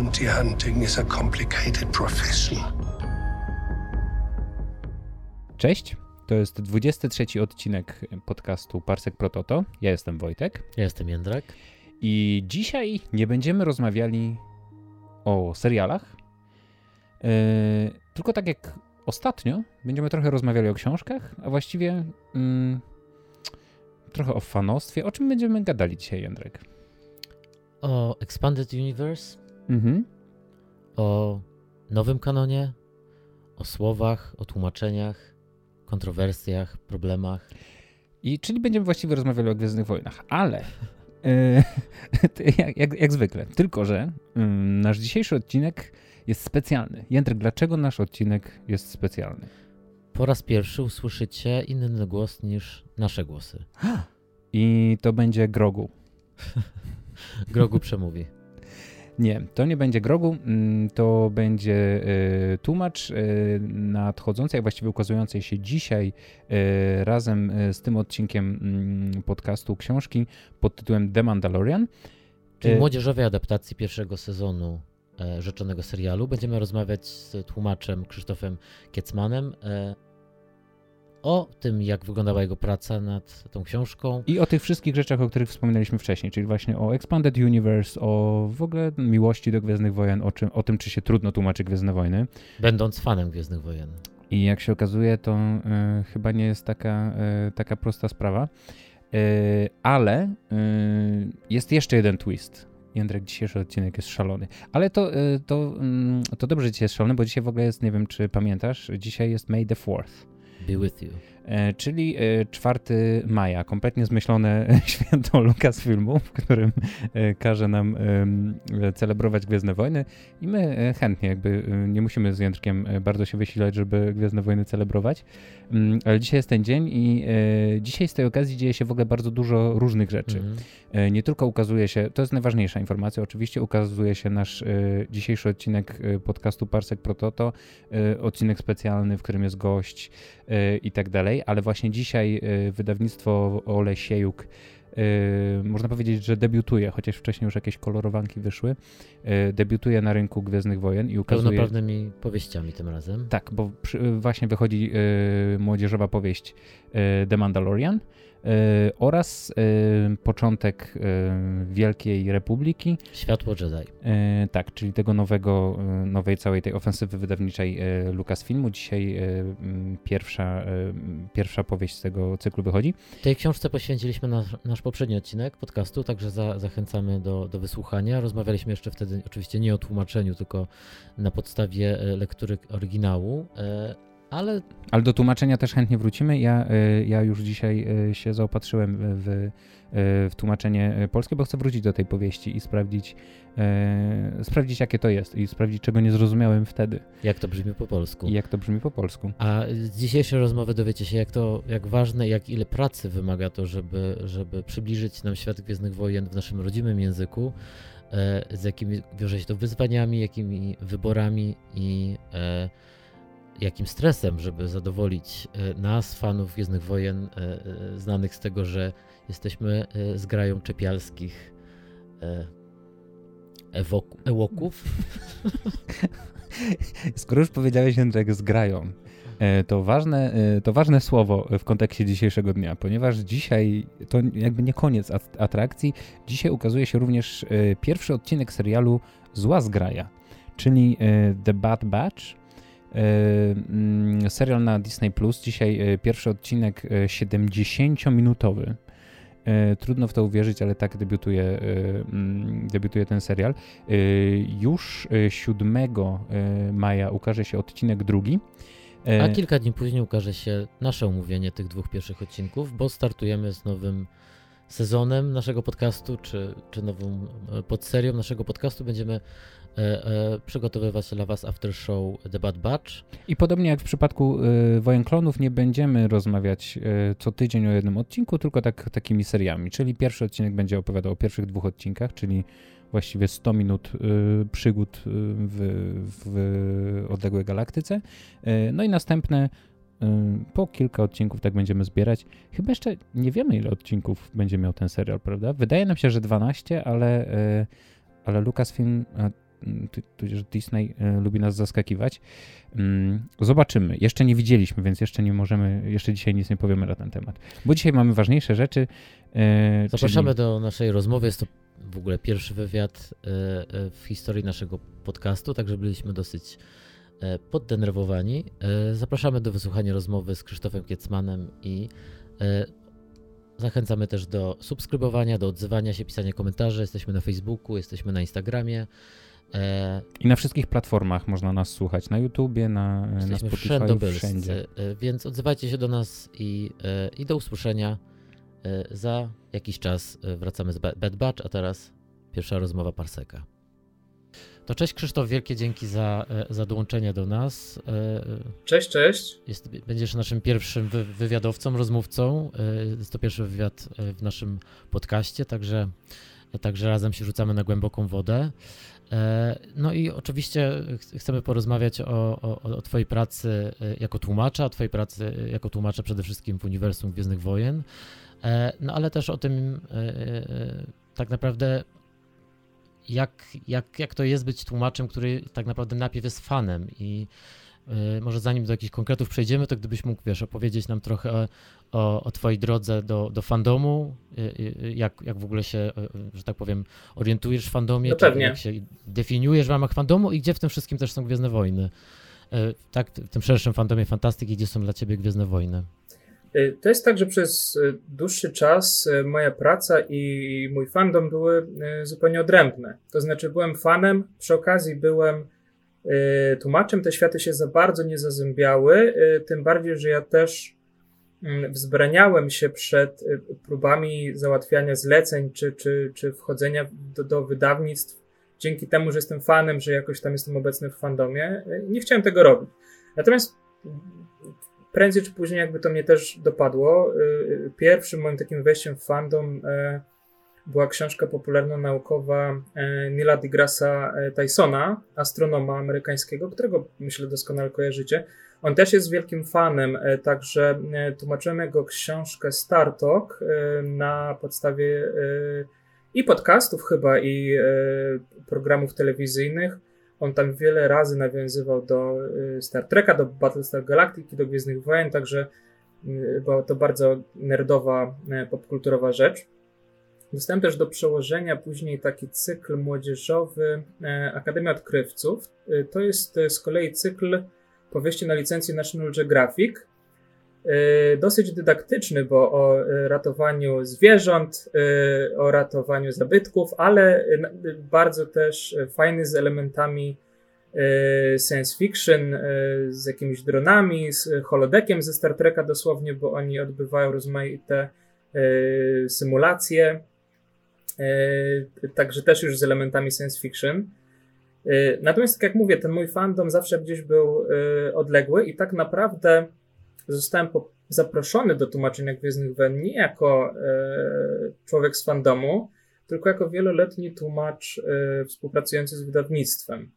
Bounty hunting is a complicated profession. Cześć, to jest 23 odcinek podcastu Parsek Prototo. Ja jestem Wojtek. Ja jestem Jędrek. I dzisiaj nie będziemy rozmawiali o serialach, yy, tylko tak jak ostatnio, będziemy trochę rozmawiali o książkach, a właściwie yy, trochę o fanostwie. O czym będziemy gadali dzisiaj, Jędrek? O Expanded Universe, Mhm. o nowym kanonie, o słowach, o tłumaczeniach, kontrowersjach, problemach. I czyli będziemy właściwie rozmawiali o Gwiezdnych Wojnach, ale e, jak, jak, jak zwykle, tylko że mm, nasz dzisiejszy odcinek jest specjalny. Jędrek, dlaczego nasz odcinek jest specjalny? Po raz pierwszy usłyszycie inny głos niż nasze głosy. I to będzie Grogu. Grogu przemówi. Nie, to nie będzie Grogu, mm, to będzie e, tłumacz e, nadchodzący, a właściwie ukazującej się dzisiaj e, razem z tym odcinkiem mm, podcastu książki pod tytułem The Mandalorian. Czyli młodzieżowej adaptacji pierwszego sezonu e, rzeczonego serialu. Będziemy rozmawiać z tłumaczem Krzysztofem Kiecmanem e, o tym, jak wyglądała jego praca nad tą książką. I o tych wszystkich rzeczach, o których wspominaliśmy wcześniej, czyli właśnie o Expanded Universe, o w ogóle miłości do Gwiezdnych Wojen, o, czym, o tym, czy się trudno tłumaczy Gwiezdne Wojny. Będąc fanem Gwiezdnych Wojen. I jak się okazuje, to e, chyba nie jest taka, e, taka prosta sprawa. E, ale jest jeszcze jeden twist. Jędrek, dzisiejszy odcinek jest szalony. Ale to, to, mm, to dobrze, że dzisiaj jest szalony, bo dzisiaj w ogóle jest, nie wiem czy pamiętasz, dzisiaj jest May the 4th. Be with you. E, czyli e, 4 maja, kompletnie zmyślone święto Lucasfilmu, w którym e, każe nam e, celebrować Gwiezdne Wojny i my e, chętnie jakby e, nie musimy z Jędrkiem e, bardzo się wysilać, żeby Gwiezdne Wojny celebrować, Mm, ale dzisiaj jest ten dzień i e, dzisiaj z tej okazji dzieje się w ogóle bardzo dużo różnych rzeczy. Mhm. E, Nie tylko ukazuje się, to jest najważniejsza informacja, oczywiście ukazuje się nasz e, dzisiejszy odcinek e, podcastu Parsek Prototo, e, odcinek specjalny, w którym jest gość e, i tak dalej, ale właśnie dzisiaj e, wydawnictwo Olesiejuk e, można powiedzieć, że debiutuje, chociaż wcześniej już jakieś kolorowanki wyszły, e, debiutuje na rynku Gwiezdnych Wojen i ukazuje... Pełnoprawnymi powieściami tym razem. Tak, bo przy, właśnie wychodzi młodzieżowa powieść The Mandalorian oraz e, początek e, Wielkiej Republiki, Światło Jedi. e, tak, czyli tego nowego, e, nowej całej tej ofensywy wydawniczej e, Lucasfilmu. Dzisiaj e, pierwsza, e, pierwsza powieść z tego cyklu wychodzi. Tej książce poświęciliśmy nasz, nasz poprzedni odcinek podcastu, także za, zachęcamy do, do wysłuchania. Rozmawialiśmy jeszcze wtedy oczywiście nie o tłumaczeniu, tylko na podstawie e, lektury oryginału, e, ale Ale do tłumaczenia też chętnie wrócimy. Ja, e, ja już dzisiaj e, się zaopatrzyłem w, w tłumaczenie e, polskie, bo chcę wrócić do tej powieści i sprawdzić, e, sprawdzić jakie to jest i sprawdzić, czego nie zrozumiałem wtedy jak to brzmi po polsku. i jak to brzmi po polsku. A z dzisiejszej rozmowy dowiecie się, jak to, jak ważne, jak ile pracy wymaga to, żeby, żeby przybliżyć nam świat Gwiezdnych Wojen w naszym rodzimym języku, e, z jakimi wiąże się to wyzwaniami, jakimi wyborami i e, jakim stresem, żeby zadowolić e, nas, fanów Gwiezdnych Wojen, e, e, znanych z tego, że jesteśmy e, zgrają czepialskich ewoku, ewoków. Skoro już powiedziałeś, Jędrek, z grają, to ważne, to ważne słowo w kontekście dzisiejszego dnia, ponieważ dzisiaj to jakby nie koniec at- atrakcji. Dzisiaj ukazuje się również pierwszy odcinek serialu Zła Zgraja, czyli The Bad Batch. E, mm, Serial na Disney Plus. Dzisiaj e, pierwszy odcinek e, 70-minutowy. E, Trudno w to uwierzyć, ale tak debiutuje, mm, debiutuje ten serial. Już e, 7 e, maja ukaże się odcinek drugi. A kilka dni później ukaże się nasze omówienie tych dwóch pierwszych odcinków, bo startujemy z nowym sezonem naszego podcastu, czy, czy nową e, podserią naszego podcastu. Będziemy przygotowywać dla Was after show The Bad Batch. I podobnie jak w przypadku y, Wojen Klonów, nie będziemy rozmawiać co tydzień o jednym odcinku, tylko tak, takimi seriami. Czyli pierwszy odcinek będzie opowiadał o pierwszych dwóch odcinkach, czyli właściwie 100 minut y, przygód w, w odległej galaktyce. Y, no i następne po kilka odcinków tak będziemy zbierać. Chyba jeszcze nie wiemy, ile odcinków będzie miał ten serial, prawda? Wydaje nam się, że 12, ale, ale Lucasfilm, tudzież Disney lubi nas zaskakiwać. Mm, zobaczymy. Jeszcze nie widzieliśmy, więc jeszcze nie możemy, jeszcze dzisiaj nic nie powiemy na ten temat. Bo dzisiaj mamy ważniejsze rzeczy. Zapraszamy czyli... do naszej rozmowy. Jest to w ogóle pierwszy wywiad w historii naszego podcastu, także byliśmy dosyć poddenerwowani. Zapraszamy do wysłuchania rozmowy z Krzysztofem Kiecmanem i Zachęcamy też do subskrybowania, do odzywania się, pisania komentarzy. Jesteśmy na Facebooku, jesteśmy na Instagramie. E... I na wszystkich platformach można nas słuchać, na YouTubie, na, na Spotify, wszędzie. E, więc odzywajcie się do nas i, e, i do usłyszenia. E, za jakiś czas wracamy z Bad Batch, a teraz pierwsza rozmowa Parseka. To cześć Krzysztof, wielkie dzięki za, e, za dołączenie do nas. E, cześć, cześć. Jest, będziesz naszym pierwszym wy, wywiadowcą, rozmówcą. E, jest to pierwszy wywiad w naszym podcaście, także, także razem się rzucamy na głęboką wodę. No i oczywiście chcemy porozmawiać o, o, o Twojej pracy jako tłumacza, Twojej pracy jako tłumacza przede wszystkim w Uniwersum Gwiezdnych Wojen, no ale też o tym tak naprawdę jak, jak, jak to jest być tłumaczem, który tak naprawdę najpierw jest fanem. I może zanim do jakichś konkretów przejdziemy, to gdybyś mógł, wiesz, opowiedzieć nam trochę o, o, twojej drodze do, do fandomu, y, y, jak, jak w ogóle się, że tak powiem, orientujesz w fandomie, no jak się definiujesz w ramach fandomu i gdzie w tym wszystkim też są Gwiezdne Wojny. Tak, w tym szerszym fandomie fantastyki, gdzie są dla ciebie Gwiezdne Wojny. Y, to jest tak, że przez y, dłuższy czas y, moja praca i mój fandom były zupełnie odrębne. To znaczy, byłem fanem, przy okazji byłem tłumaczem, te światy się za bardzo nie zazębiały, tym bardziej, że ja też wzbraniałem się przed próbami załatwiania zleceń czy, czy, czy wchodzenia do, do wydawnictw dzięki temu, że jestem fanem, że jakoś tam jestem obecny w fandomie. Nie chciałem tego robić. Natomiast prędzej czy później jakby to mnie też dopadło. Y, y, pierwszym moim takim wejściem w fandom była książka popularno-naukowa Nila deGrasse Tysona, astronoma amerykańskiego, którego myślę doskonale kojarzycie. On też jest wielkim fanem, e, także tłumaczyłem jego książkę Star Talk na podstawie i podcastów chyba, i programów telewizyjnych. On tam wiele razy nawiązywał do Star Treka, do Battlestar Galactica, do Gwiezdnych Wojen, także była to bardzo nerdowa, popkulturowa rzecz. Dostałem też do przełożenia później taki cykl młodzieżowy Akademia Odkrywców. To jest z kolei cykl powieści na licencji National Geographic. Dosyć dydaktyczny, bo o ratowaniu zwierząt, o ratowaniu zabytków, ale bardzo też fajny z elementami science fiction, z jakimiś dronami, z holodeckiem ze Star Treka dosłownie, bo oni odbywają rozmaite symulacje, także też już z elementami science fiction. Natomiast, tak jak mówię, ten mój fandom zawsze gdzieś był odległy i tak naprawdę zostałem zaproszony do tłumaczenia Gwiezdnych Wojen nie jako e, człowiek z fandomu, tylko jako wieloletni tłumacz współpracujący z wydawnictwem,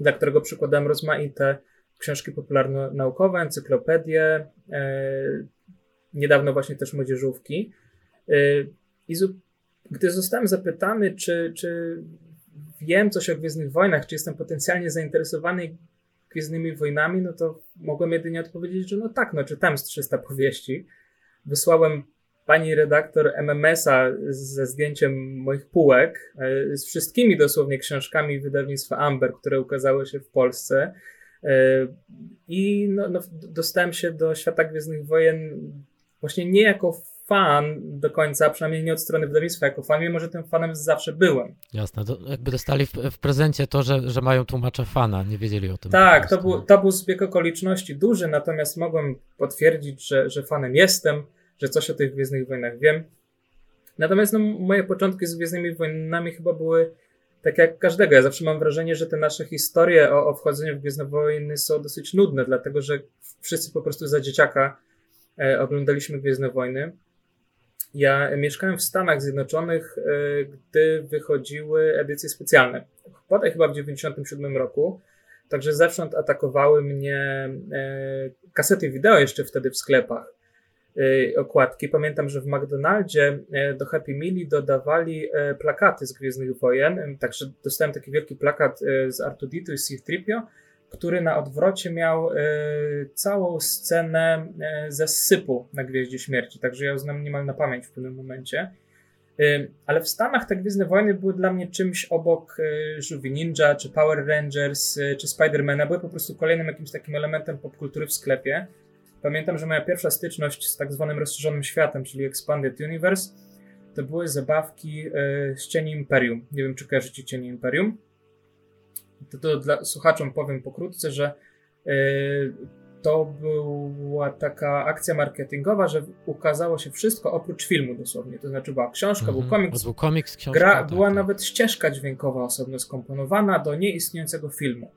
dla którego przykładałem rozmaite książki popularno-naukowe, encyklopedie, niedawno właśnie też młodzieżówki. I gdy zostałem zapytany, czy, czy wiem coś o Gwiezdnych Wojnach, czy jestem potencjalnie zainteresowany Gwiezdnymi Wojnami, no to mogłem jedynie odpowiedzieć, że no tak, no czytałem z 300 powieści. Wysłałem pani redaktor MMS-a ze zdjęciem moich półek, e, z wszystkimi dosłownie książkami wydawnictwa Amber, które ukazały się w Polsce. E, I no, no, dostałem się do świata Gwiezdnych Wojen właśnie nie jako fan do końca, przynajmniej nie od strony wydawnictwa jako fan, mimo że tym fanem zawsze byłem. Jasne, to jakby dostali w, w prezencie to, że, że mają tłumacza fana, nie wiedzieli o tym. Tak, to był, to był zbieg okoliczności duży, natomiast mogłem potwierdzić, że, że fanem jestem, że coś o tych Gwiezdnych Wojnach wiem. Natomiast no, moje początki z Gwiezdnymi Wojnami chyba były tak jak każdego. Ja zawsze mam wrażenie, że te nasze historie o, o wchodzeniu w Gwiezdne Wojny są dosyć nudne, dlatego że wszyscy po prostu za dzieciaka e, oglądaliśmy Gwiezdne Wojny. Ja mieszkałem w Stanach Zjednoczonych, e, gdy wychodziły edycje specjalne. Podaj chyba w 1997 roku. Także zewsząd atakowały mnie e, kasety wideo jeszcze wtedy w sklepach. y, okładki. Pamiętam, że w McDonaldzie do Happy Meali dodawali plakaty z Gwiezdnych Wojen, także dostałem taki wielki plakat z Artuditu i C-3PO, który na odwrocie miał całą scenę ze sypu na Gwieździe Śmierci, także ja ją znam niemal na pamięć w pewnym momencie. Ale w Stanach te Gwiezdne Wojny były dla mnie czymś obok Żółwi Ninja, czy Power Rangers, czy Spidermana. Były po prostu kolejnym jakimś takim elementem popkultury w sklepie. Pamiętam, że moja pierwsza styczność z tak zwanym rozszerzonym światem, czyli Expanded Universe, to były zabawki z Cieni Imperium. Nie wiem, czy kojarzycie Cieni Imperium. To, to dla słuchaczom powiem pokrótce, że to była taka akcja marketingowa, że ukazało się wszystko oprócz filmu dosłownie. To znaczy była książka, był mhm. komiks. Był komiks, książka. Gra, tak, była tak. nawet ścieżka dźwiękowa osobno skomponowana do nieistniejącego filmu.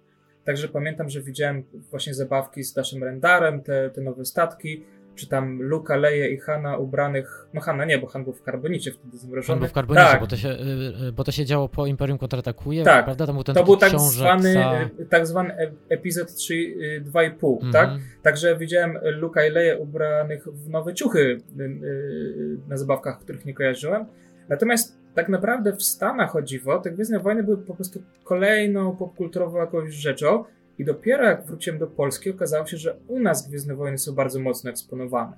Także pamiętam, że widziałem właśnie zabawki z naszym rendarem, te, te nowe statki czy tam Luka, Leje i Hanna ubranych, no Hanna nie, bo Han był w karbonicie wtedy zamrożony. Han był w karbonicie, tak. bo, to się, y, y, bo to się działo po Imperium Kontratakuje, tak. prawda? Tam był ten to był tak zwany, za... tak zwany e, epizod 3, 2,5, mm -hmm. tak? Także widziałem Luka i Leje ubranych w nowe ciuchy y, na zabawkach, których nie kojarzyłem. Natomiast tak naprawdę w Stanach o dziwo, te Gwiezdne Wojny były po prostu kolejną popkulturową jakąś rzeczą, i dopiero jak wróciłem do Polski, okazało się, że u nas Gwiezdne Wojny są bardzo mocno eksponowane.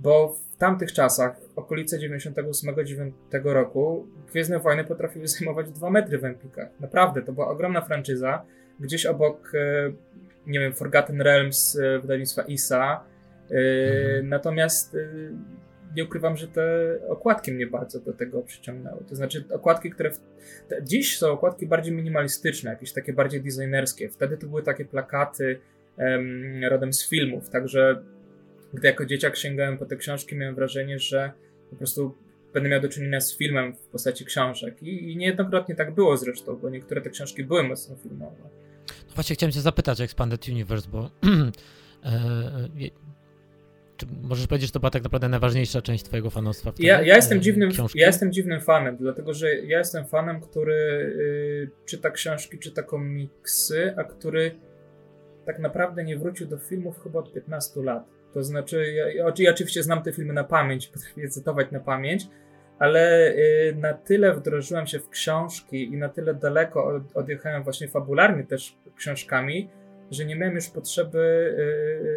Bo w tamtych czasach, okolice 98-9 roku, Gwiezdne Wojny potrafiły zajmować 2 metry w Empikach. Naprawdę, to była ogromna franczyza. Gdzieś obok, e, nie wiem, Forgotten Realms e, wydawnictwa ISA. E, mhm. Natomiast nie ukrywam, że te okładki mnie bardzo do tego przyciągnęły. To znaczy okładki, które w... dziś są okładki bardziej minimalistyczne, jakieś takie bardziej designerskie. Wtedy to były takie plakaty um, rodem z filmów, także gdy jako dzieciak sięgałem po te książki, miałem wrażenie, że po prostu będę miał do czynienia z filmem w postaci książek. I, i niejednokrotnie tak było zresztą, bo niektóre te książki były mocno filmowe. No właśnie chciałem cię zapytać Expanded Universe, bo e, czy możesz powiedzieć, że to była tak naprawdę najważniejsza część twojego fanostwa? Wtedy? Ja, ja, jestem dziwnym, ja jestem dziwnym fanem, dlatego że ja jestem fanem, który y, czyta książki, czyta komiksy, a który tak naprawdę nie wrócił do filmów chyba od 15 lat. To znaczy, ja, ja oczywiście znam te filmy na pamięć, potrafię cytować na pamięć, ale y, na tyle wdrożyłem się w książki i na tyle daleko od, odjechałem właśnie fabularnie też książkami, że nie miałem już potrzeby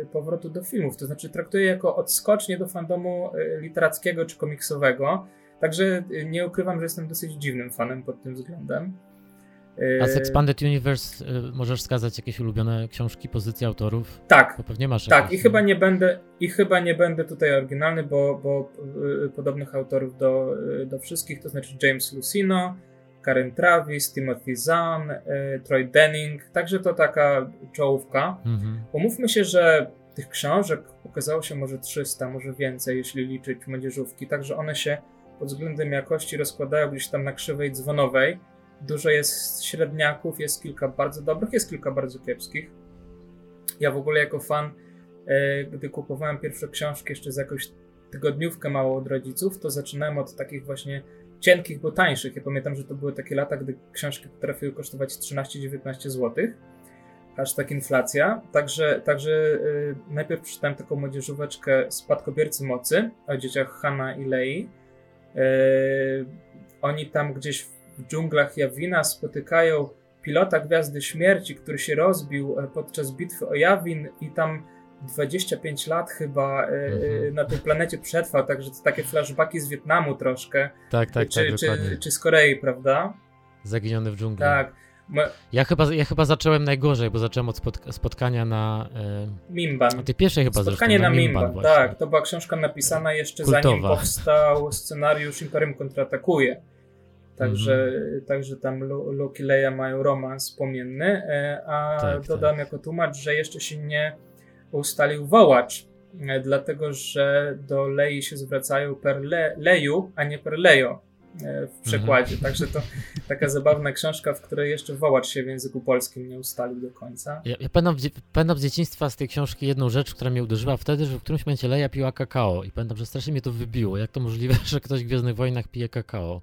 y, powrotu do filmów. To znaczy, traktuję jako odskocznie do fandomu y, literackiego czy komiksowego. Także y, nie ukrywam, że jestem dosyć dziwnym fanem pod tym względem. A z Expanded Universe możesz wskazać jakieś ulubione książki, pozycje autorów? Tak. To pewnie masz. Tak, jakieś, i chyba nie będę, i chyba nie będę tutaj oryginalny, bo, bo podobnych autorów do, do wszystkich, to znaczy James Lucino, Karen Travis, Timothy Zahn, y, Troy Denning, także to taka czołówka. Mhm. Umówmy się, że tych książek ukazało się może 300, może więcej, jeśli liczyć młodzieżówki, także one się pod względem jakości rozkładają gdzieś tam na krzywej dzwonowej. Dużo jest średniaków, jest kilka bardzo dobrych, jest kilka bardzo kiepskich. Ja w ogóle jako fan, y, gdy kupowałem pierwsze książki jeszcze z jakąś tygodniówkę mało od rodziców, to zaczynałem od takich właśnie cienkich, bo tańszych. Ja pamiętam, że to były takie lata, gdy książki potrafiły kosztować 13-19 zł. tak inflacja. Także, także yy, najpierw przeczytałem taką młodzieżóweczkę Spadkobiercy Mocy o dzieciach Hanna i Lei. Yy, oni tam gdzieś w dżunglach Jawina spotykają pilota Gwiazdy Śmierci, który się rozbił e, podczas bitwy o Jawin i tam 25 lat chyba e, mhm. na tej planecie przetrwał, także to takie flashbacki z Wietnamu troszkę. Tak, tak, czy, tak, czy, czy z Korei, prawda? Zaginiony w dżungli. Tak. Ja chyba, ja chyba zacząłem najgorzej, bo zacząłem od spotka spotkania na. E, Mimban. A tej pierwszej chyba Spotkanie zresztą, na, na Mimban, Mimban tak. To była książka napisana jeszcze Kultowa. zanim powstał scenariusz Imperium kontratakuje. Także, mhm. także tam Luke i Leia mają romans płomienny, e, a tak, dodam tak. jako tłumacz, że jeszcze się nie ustalił wołacz, e, dlatego że do Lei się zwracają per le, Leju, a nie per Lejo. e, w przekładzie. Mhm. Także to taka zabawna książka, w której jeszcze wołacz się w języku polskim nie ustalił do końca. Ja, ja pamiętam, pamiętam z dzieciństwa z tej książki jedną rzecz, która mnie uderzyła wtedy, że w którymś momencie Leia piła kakao i pamiętam, że strasznie mnie to wybiło. Jak to możliwe, że ktoś w Gwiezdnych Wojnach pije kakao?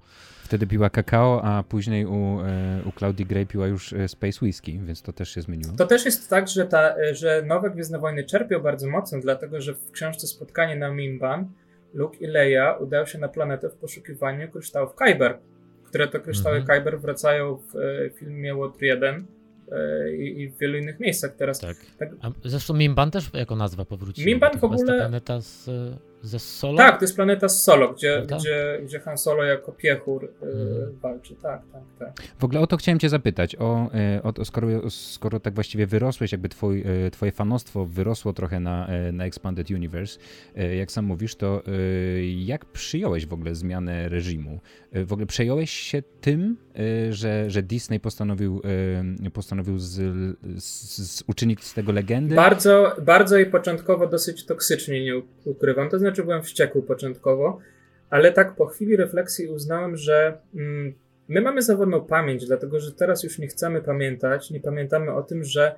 Wtedy piła kakao, a później u, e, u Claudii Gray piła już e, Space Whisky, więc to też się zmieniło. To też jest tak, że, ta, że nowe Gwiezdne Wojny czerpią bardzo mocno, dlatego że w książce Spotkanie na Mimban Luke i Leia udają się na planetę w poszukiwaniu kryształów Kyber, które to kryształy mhm. Kyber wracają w e, filmie Łotr 1 i, i, w wielu innych miejscach teraz. Tak. tak. A zresztą Mimban też jako nazwa powróciła. Mimban w ogóle... planeta z ze Solo? Tak, to jest planeta z Solo, gdzie, gdzie, gdzie Han Solo jako piechur mhm. walczy. Tak, tak, tak. W ogóle o to chciałem cię zapytać. O, y, o, skoro, skoro tak właściwie wyrosłeś, jakby twój, y, twoje fanostwo wyrosło trochę na, na Expanded Universe, jak sam mówisz, to jak przyjąłeś w ogóle zmianę reżimu? W ogóle przejąłeś się tym, że, że Disney postanowił, postanowił z, z, z uczynić z tego legendy? Bardzo, bardzo i początkowo dosyć toksycznie, nie ukrywam. To znaczy znaczy byłem wściekły początkowo, ale tak po chwili refleksji uznałem, że mm, my mamy zawodną pamięć, dlatego że teraz już nie chcemy pamiętać, nie pamiętamy o tym, że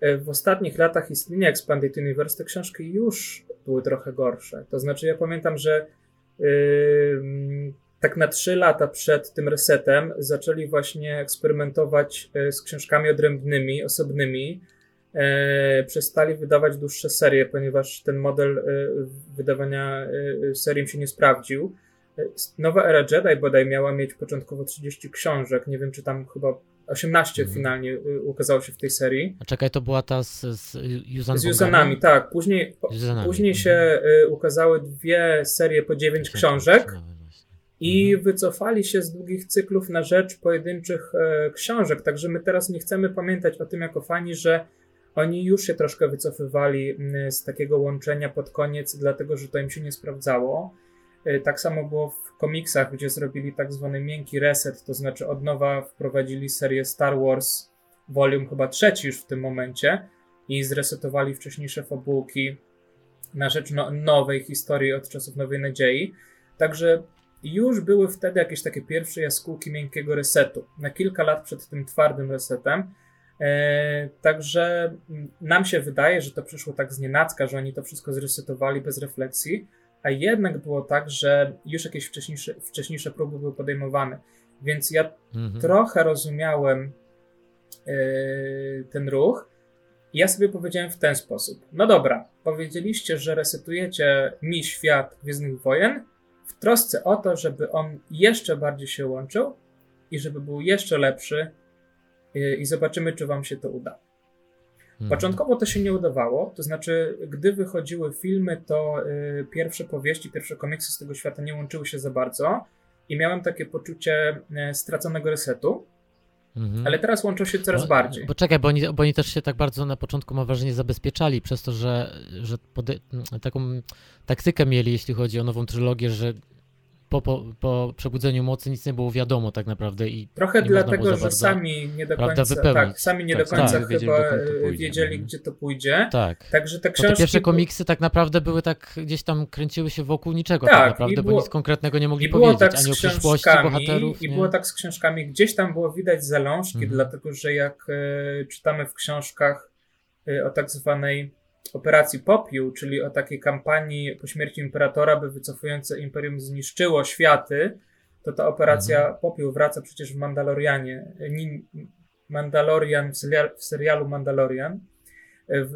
e, w ostatnich latach istnienia Expanded Universe te książki już były trochę gorsze. To znaczy, ja pamiętam, że yy, tak na trzy lata przed tym resetem zaczęli właśnie eksperymentować e, z książkami odrębnymi, osobnymi e, przestali wydawać dłuższe serie, ponieważ ten model e, wydawania e, serii się nie sprawdził. E, nowa era Jedi bodaj miała mieć początkowo 30 książek, nie wiem czy tam chyba 18 mhm. finalnie e, ukazało się w tej serii. A czekaj, to była ta z, z Z Juzanami, tak. Później, później się mhm. ukazały dwie serie po 9 książek i mhm. wycofali się z długich cyklów na rzecz pojedynczych e, książek. Także my teraz nie chcemy pamiętać o tym jako fani, że oni już się troszkę wycofywali mm, z takiego łączenia pod koniec, dlatego że to im się nie sprawdzało. Y, tak samo było w komiksach, gdzie zrobili tak zwany miękki reset, to znaczy od nowa wprowadzili serię Star Wars Volume chyba trzeci już w tym momencie i zresetowali wcześniejsze fabułki na rzecz no, nowej historii od czasów Nowej Nadziei. Także już były wtedy jakieś takie pierwsze jaskółki miękkiego resetu. Na kilka lat przed tym twardym resetem E, także nam się wydaje, że to przyszło tak z nienacka, że oni to wszystko zresetowali bez refleksji, a jednak było tak, że już jakieś wcześniejsze, wcześniejsze próby były podejmowane. Więc ja mhm. trochę rozumiałem e, ten ruch. I ja sobie powiedziałem w ten sposób: No dobra, powiedzieliście, że resetujecie mi świat Gwiezdnych Wojen w trosce o to, żeby on jeszcze bardziej się łączył i żeby był jeszcze lepszy i zobaczymy, czy Wam się to uda. Mhm. Początkowo to się nie udawało, to znaczy, gdy wychodziły filmy, to y, pierwsze powieści, pierwsze komiksy z tego świata nie łączyły się za bardzo i miałem takie poczucie y, straconego resetu. Mhm. Ale teraz łączą się coraz bo, bardziej. Bo czekaj, bo oni, bo oni też się tak bardzo na początku, mam wrażenie, zabezpieczali przez to, że, że taką taktykę mieli, jeśli chodzi o nową trylogię, że po, po, po przebudzeniu mocy nic nie było wiadomo tak naprawdę i trochę dlatego, że sami nie do końca tak, sami nie tak, do końca tak, chyba wiedzieli, wiedzieli, gdzie to pójdzie. Tak. Także te książki te pierwsze komiksy tak naprawdę były tak gdzieś tam kręciły się wokół niczego tak, tak naprawdę, było, bo nic konkretnego nie mogli powiedzieć tak ani o przyszłości bohaterów. I nie? było tak z książkami, gdzieś tam było widać zalążki, mhm. dlatego że jak e, czytamy w książkach e, o tak zwanej operacji Popiół, czyli o takiej kampanii po śmierci imperatora, by wycofujące imperium zniszczyło światy, to ta operacja mhm. Popiół wraca przecież w Mandalorianie. Mandalorian w, serialu Mandalorian. W,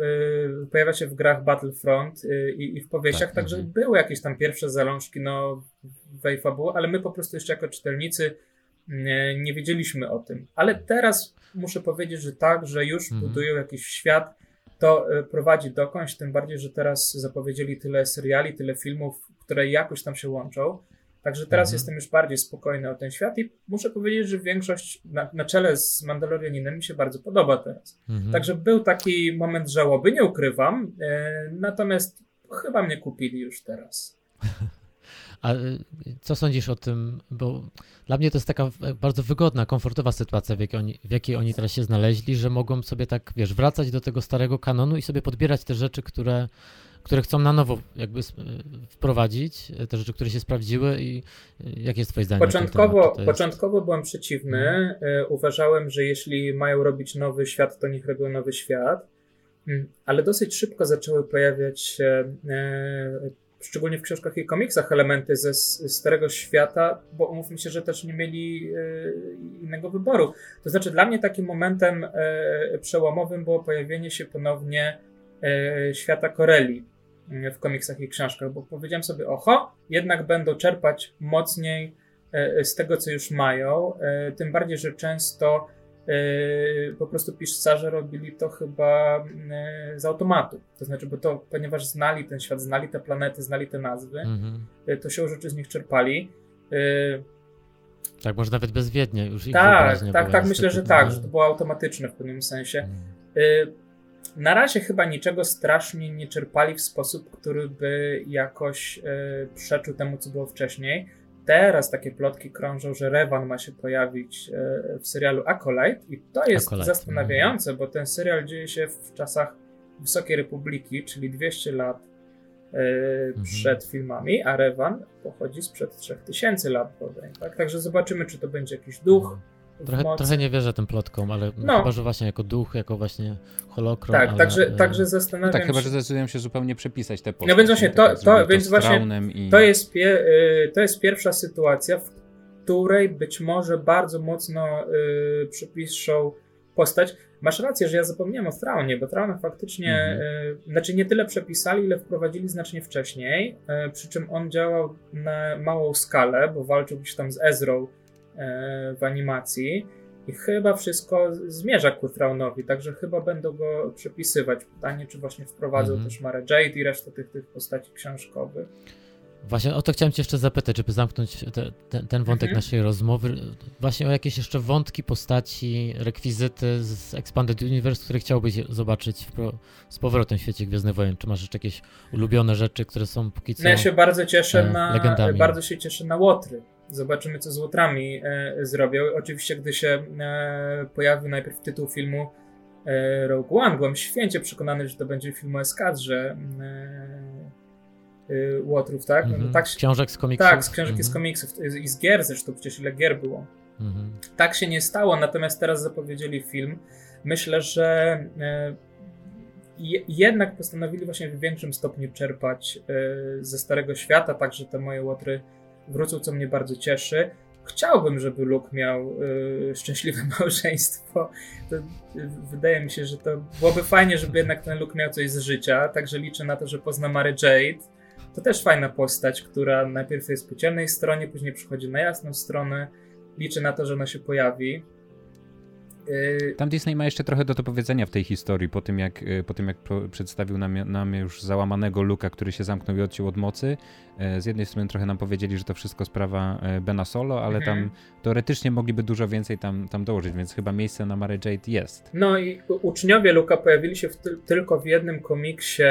pojawia się w grach Battlefront y, i, i w powieściach, tak, także mhm. były jakieś tam pierwsze zalążki no, w fabuły, ale my po prostu jeszcze jako czytelnicy nie, nie, wiedzieliśmy o tym. Ale teraz muszę powiedzieć, że tak, że już mhm. budują jakiś świat, to e, prowadzi dokądś, tym bardziej, że teraz zapowiedzieli tyle seriali, tyle filmów, które jakoś tam się łączą. Także teraz mhm. jestem już bardziej spokojny o ten świat i muszę powiedzieć, że większość na, na czele z Mandalorianinem mi się bardzo podoba teraz. Mhm. Także był taki moment żałoby, nie ukrywam, e, natomiast chyba mnie kupili już teraz. A y, co sądzisz o tym? Bo dla mnie to jest taka bardzo wygodna, komfortowa sytuacja, w jakiej, oni, w jakiej oni teraz się znaleźli, że mogą sobie tak, wiesz, wracać do tego starego kanonu i sobie podbierać te rzeczy, które, które chcą na nowo jakby wprowadzić, te rzeczy, które się sprawdziły i jakie jest twoje zdanie? Początkowo, początkowo byłem przeciwny. Mhm. Uważałem, że jeśli mają robić nowy świat, to niech robią nowy świat. Mm, ale dosyć szybko zaczęły pojawiać się szczególnie w książkach i komiksach, elementy ze Starego Świata, bo umówmy się, że też nie mieli e, innego wyboru. To znaczy, dla mnie takim momentem e, przełomowym było pojawienie się ponownie e, świata Koreli w komiksach i książkach, bo powiedziałem sobie, oho, jednak będą czerpać mocniej z tego, co już mają, tym bardziej, że często po prostu pisarze robili to chyba yy, z automatu. To znaczy, bo to, ponieważ znali ten świat, znali te planety, znali te nazwy, mhm. Yy, to się rzeczy z nich czerpali. Tak, może nawet bezwiednie już ich Tak, tak, tak, myślę, że tak, że to było automatyczne w pewnym sensie. Mhm. Na razie chyba niczego strasznie nie czerpali w sposób, który by jakoś przeczył temu, co było wcześniej Teraz takie plotki krążą, że Revan ma się pojawić e, w serialu Acolyte i to jest Acolyte. zastanawiające, mhm. bo ten serial dzieje się w czasach Wysokiej Republiki, czyli 200 lat e, mhm. przed filmami, a Revan pochodzi sprzed 3000 lat bodaj. Tak? Także zobaczymy, czy to będzie jakiś duch, mhm. Trochę, trochę, nie wierzę tym plotkom, ale no. chyba, że właśnie jako duch, jako właśnie holokron. Tak, ale, także, e... także zastanawiam no tak, się... chyba, że zdecydują się zupełnie przepisać te postacie. No więc właśnie, to, to, więc właśnie i... to, jest pie, y, to jest pierwsza sytuacja, w której być może bardzo mocno y, przepiszą postać. Masz rację, że ja zapomniałem o Traunie, bo Trauna faktycznie, mhm. y, znaczy nie tyle przepisali, ile wprowadzili znacznie wcześniej, y, przy czym on działał na małą skalę, bo walczył gdzieś tam z Ezrą, w animacji. I chyba wszystko zmierza ku Traunowi, także chyba będą go przepisywać. Pytanie, czy właśnie wprowadzą mm -hmm. też Mara Jade i resztę tych, tych postaci książkowych. Właśnie o to chciałem Cię jeszcze zapytać, żeby zamknąć te, te, ten wątek mhm. naszej rozmowy. Właśnie o jakieś jeszcze wątki, postaci, rekwizyty z Expanded Universe, które chciałbyś zobaczyć w, z powrotem w świecie Gwiezdnych Wojen. Czy masz jeszcze jakieś ulubione rzeczy, które są póki co no Ja się bardzo cieszę e, na legendami. bardzo się cieszę na Łotry. Zobaczymy, co z Łotrami e, zrobią. Oczywiście, gdy się e, pojawił najpierw tytuł filmu e, Rogue One, byłem święcie przekonany, że to będzie film o eskadrze Łotrów, tak? Mm -hmm. tak książek z komiksów. Tak, z książek mm -hmm. i z mhm. komiksów. I z gier zresztą, przecież ile gier było. Mm -hmm. Tak się nie stało, natomiast teraz zapowiedzieli film. Myślę, że jednak postanowili właśnie w większym stopniu czerpać ze Starego Świata, także te moje Łotry wrócą, co mnie bardzo cieszy. Chciałbym, żeby Luke miał y, szczęśliwe małżeństwo. To, y, wydaje mi się, że to byłoby fajnie, żeby jednak ten Luke miał coś z życia. Także liczę na to, że pozna Mary Jade. To też fajna postać, która najpierw jest po ciemnej stronie, później przychodzi na jasną stronę. Liczę na to, że ona się pojawi. Y, Tam Disney ma jeszcze trochę do, do powiedzenia w tej historii, po tym jak, y, po tym jak przedstawił nam, nam już załamanego Luka, który się zamknął i odciął od mocy. E, z jednej strony trochę nam powiedzieli, że to wszystko sprawa Bena Solo, ale mhm. tam teoretycznie mogliby dużo więcej tam, tam dołożyć, więc chyba miejsce na Mary Jade jest. No i uczniowie Luka pojawili się w tylko w jednym komiksie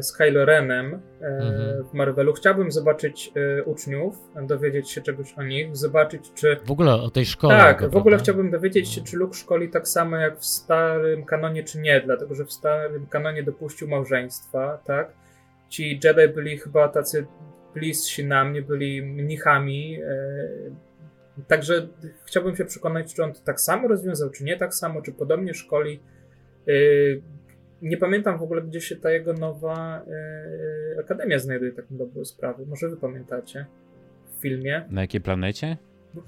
z Kylo Renem e, mhm. w Marvelu. Chciałbym zobaczyć e, uczniów, dowiedzieć się czegoś o nich, zobaczyć czy... W ogóle o tej szkole. Tak, w ogóle prawda? chciałbym dowiedzieć się, czy Luke szkoli tak samo jak w starym kanonie, czy nie, dlatego że w starym kanonie dopuścił małżeństwa, tak? Ci Jedi byli chyba tacy bliscy na mnie, byli mnichami, Także chciałbym się przekonać, czy on to tak samo rozwiązał, czy nie tak samo, czy podobnie szkoli nie pamiętam w ogóle, gdzie się ta jego nowa e, akademia znajduje, tak dobrą sprawę. Może wy pamiętacie w filmie? Na jakiej planecie?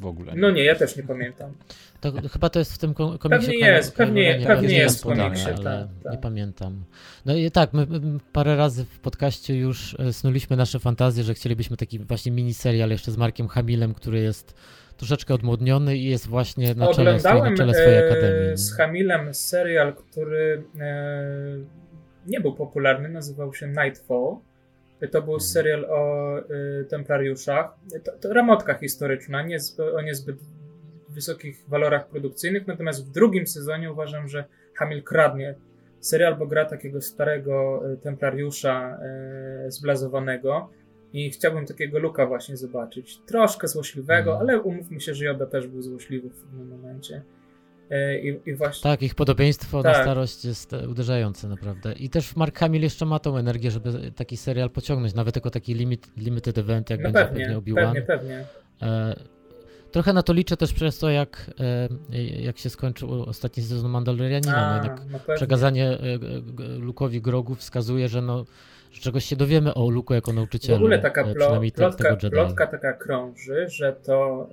W ogóle. Nie. No nie, ja też nie pamiętam. To, chyba to jest w tym komiksie. Pewnie jest, pewnie, pewnie jest w komiksie, ale tak, tak. nie pamiętam. No i tak, my parę razy w podcaście już e, snuliśmy nasze fantazje, że chcielibyśmy taki właśnie miniserial jeszcze z Markiem Hamilem, który jest troszeczkę odmłodniony i jest właśnie na czele, na czele swojej e, akademii. z Hamilem serial, który e, nie był popularny, nazywał się Nightfall. To był mhm. serial o e, templariuszach. To, to ramotka historyczna, nie o niezbyt wysokich walorach produkcyjnych, natomiast w drugim sezonie uważam, że Hamil kradnie serial, bo gra takiego starego templariusza zblazowanego i chciałbym takiego Luka właśnie zobaczyć. Troszkę złośliwego, mm. ale umówmy się, że Joda też był złośliwy w pewnym momencie. E, I, I, właśnie... Tak, ich podobieństwo tak. na starość jest uderzające naprawdę. I też Mark Hamill jeszcze ma tą energię, żeby taki serial pociągnąć, nawet jako taki limit, limited event, jak no będzie pewnie, pewnie Obi-Wan. Pewnie, pewnie. E, trochę na to liczę też przez to, jak, e, jak się skończył ostatni sezon Mandalorianina. No jednak no przekazanie e, Lukowi Grogu wskazuje, że no że czegoś się dowiemy o Luku jako nauczycielu. W ogóle taka e, plo, plotka, plotka taka krąży, że to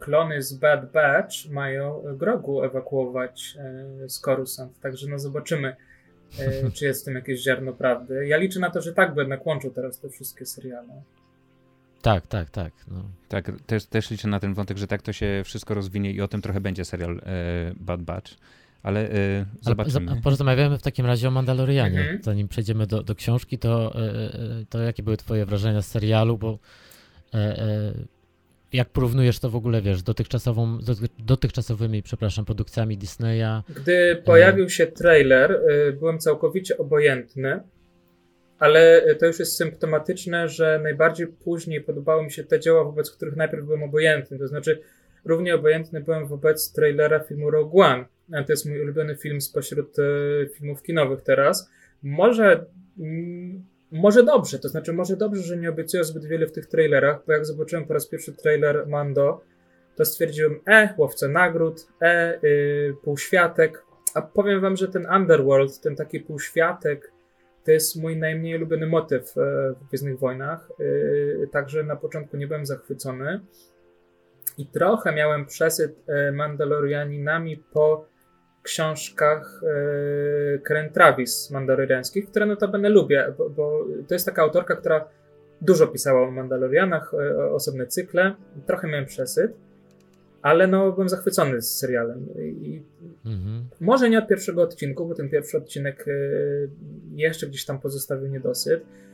klony z Bad Batch mają Grogu ewakuować y, z Coruscant, także no zobaczymy, y, czy jest w tym jakieś ziarno prawdy. Ja liczę na to, że tak, bo jednak łączą teraz te wszystkie seriale. Tak, tak, tak. No. Tak, też, też liczę na ten wątek, że tak to się wszystko rozwinie i o tym trochę będzie serial e, Bad Batch. Ale e, zobaczymy. Ale, porozmawiamy w takim razie o Mandalorianie. Mhm. Zanim przejdziemy do, do książki, to, e, to jakie były twoje wrażenia z serialu, bo jak porównujesz to w ogóle, wiesz, dotychczasową, dotychczasowymi, przepraszam, produkcjami Disneya? Gdy pojawił się trailer, y, byłem całkowicie obojętny, ale to już jest symptomatyczne, że najbardziej później podobały mi się te dzieła, wobec których najpierw byłem obojętny. To znaczy, równie obojętny byłem wobec trailera filmu Rogue One. To jest mój ulubiony film spośród y, filmów kinowych teraz. Może mm, może dobrze, to znaczy może dobrze, że nie obiecują zbyt wiele w tych trailerach, bo jak zobaczyłem po raz pierwszy trailer Mando, to stwierdziłem, e, łowca nagród, e, yy, półświatek, a powiem wam, że ten Underworld, ten taki półświatek, to jest mój najmniej ulubiony motyw e, w Gwiezdnych Wojnach, yy, także na początku nie byłem zachwycony i trochę miałem przesyt e, Mandalorianinami po książkach yy, Karen Travis mandaloriańskich, które notabene lubię, bo, bo, to jest taka autorka, która dużo pisała o Mandalorianach, e, osobne cykle, trochę miałem przesyt, ale no byłem zachwycony z serialem. I mhm. Może nie od pierwszego odcinku, bo ten pierwszy odcinek jeszcze gdzieś tam pozostawił niedosyt, E,